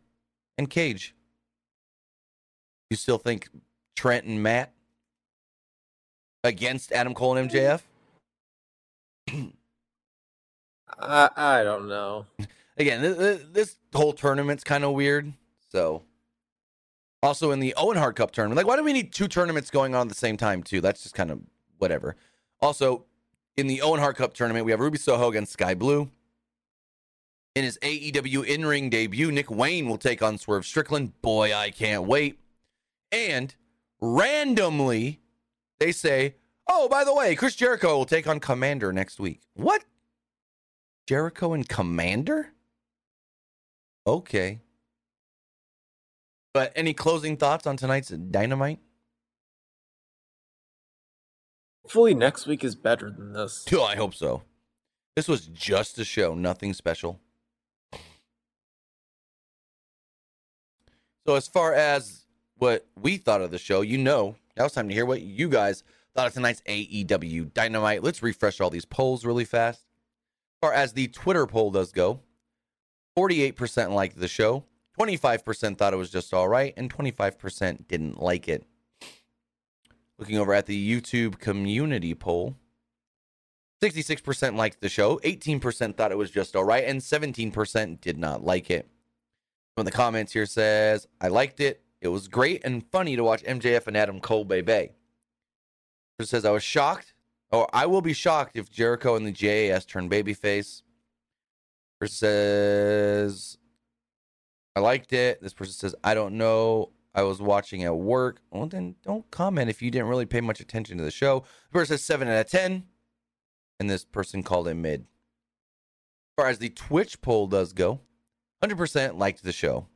and Cage. You still think Trent and Matt against Adam Cole and MJF? I I don't know. Again, th- th- this whole tournament's kind of weird. So, also in the Owen Hart Cup tournament, like, why do we need two tournaments going on at the same time, too? That's just kind of whatever. Also, in the Owen Hart Cup tournament, we have Ruby Soho against Skye Blue. In his AEW in ring debut, Nick Wayne will take on Swerve Strickland. Boy, I can't wait. And randomly, they say, oh, by the way, Chris Jericho will take on Komander next week. What? Jericho and Komander? Okay. But any closing thoughts on tonight's Dynamite? Hopefully next week is better than this. Oh, I hope so. This was just a show, nothing special. So, as far as what we thought of the show, you know, now it's time to hear what you guys thought of tonight's AEW Dynamite. Let's refresh all these polls really fast. As far as the Twitter poll does go, 48% liked the show, 25% thought it was just all right, and 25% didn't like it. Looking over at the YouTube community poll, 66% liked the show, 18% thought it was just all right, and 17% did not like it. One of the comments here says, I liked it. It was great and funny to watch MJF and Adam Cole Bay Bay. It says, I was shocked, or I will be shocked if Jericho and the JAS turn babyface. Person says, I liked it. This person says, I don't know. I was watching at work. Well, then don't comment if you didn't really pay much attention to the show. The person says 7 out of 10. And this person called it mid. As far as the Twitch poll does go, 100% liked the show.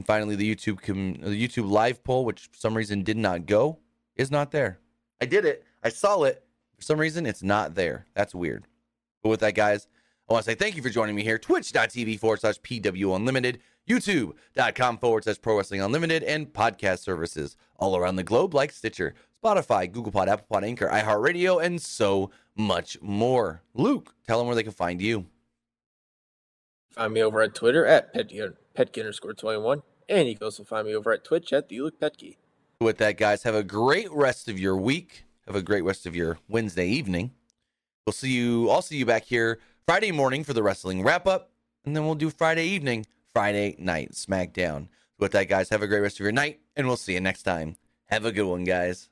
And finally, the YouTube com- the YouTube live poll, which for some reason did not go, is not there. I did it. I saw it. For some reason, it's not there. That's weird. But with that, guys, I want to say thank you for joining me here. Twitch.tv forward slash PW Unlimited, YouTube.com forward slash Pro Wrestling Unlimited, and podcast services all around the globe like Stitcher, Spotify, Google Pod, Apple Pod, Anchor, iHeartRadio, and so much more. Luke, tell them where they can find you. Find me over at Twitter at petky underscore 21. And you can also find me over at Twitch at the Luke Petke. With that, guys, have a great rest of your week. Have a great rest of your Wednesday evening. We'll see you. I'll see you back here Friday morning for the wrestling wrap up, and then we'll do Friday evening, Friday night SmackDown. With that, guys, have a great rest of your night, and we'll see you next time. Have a good one, guys.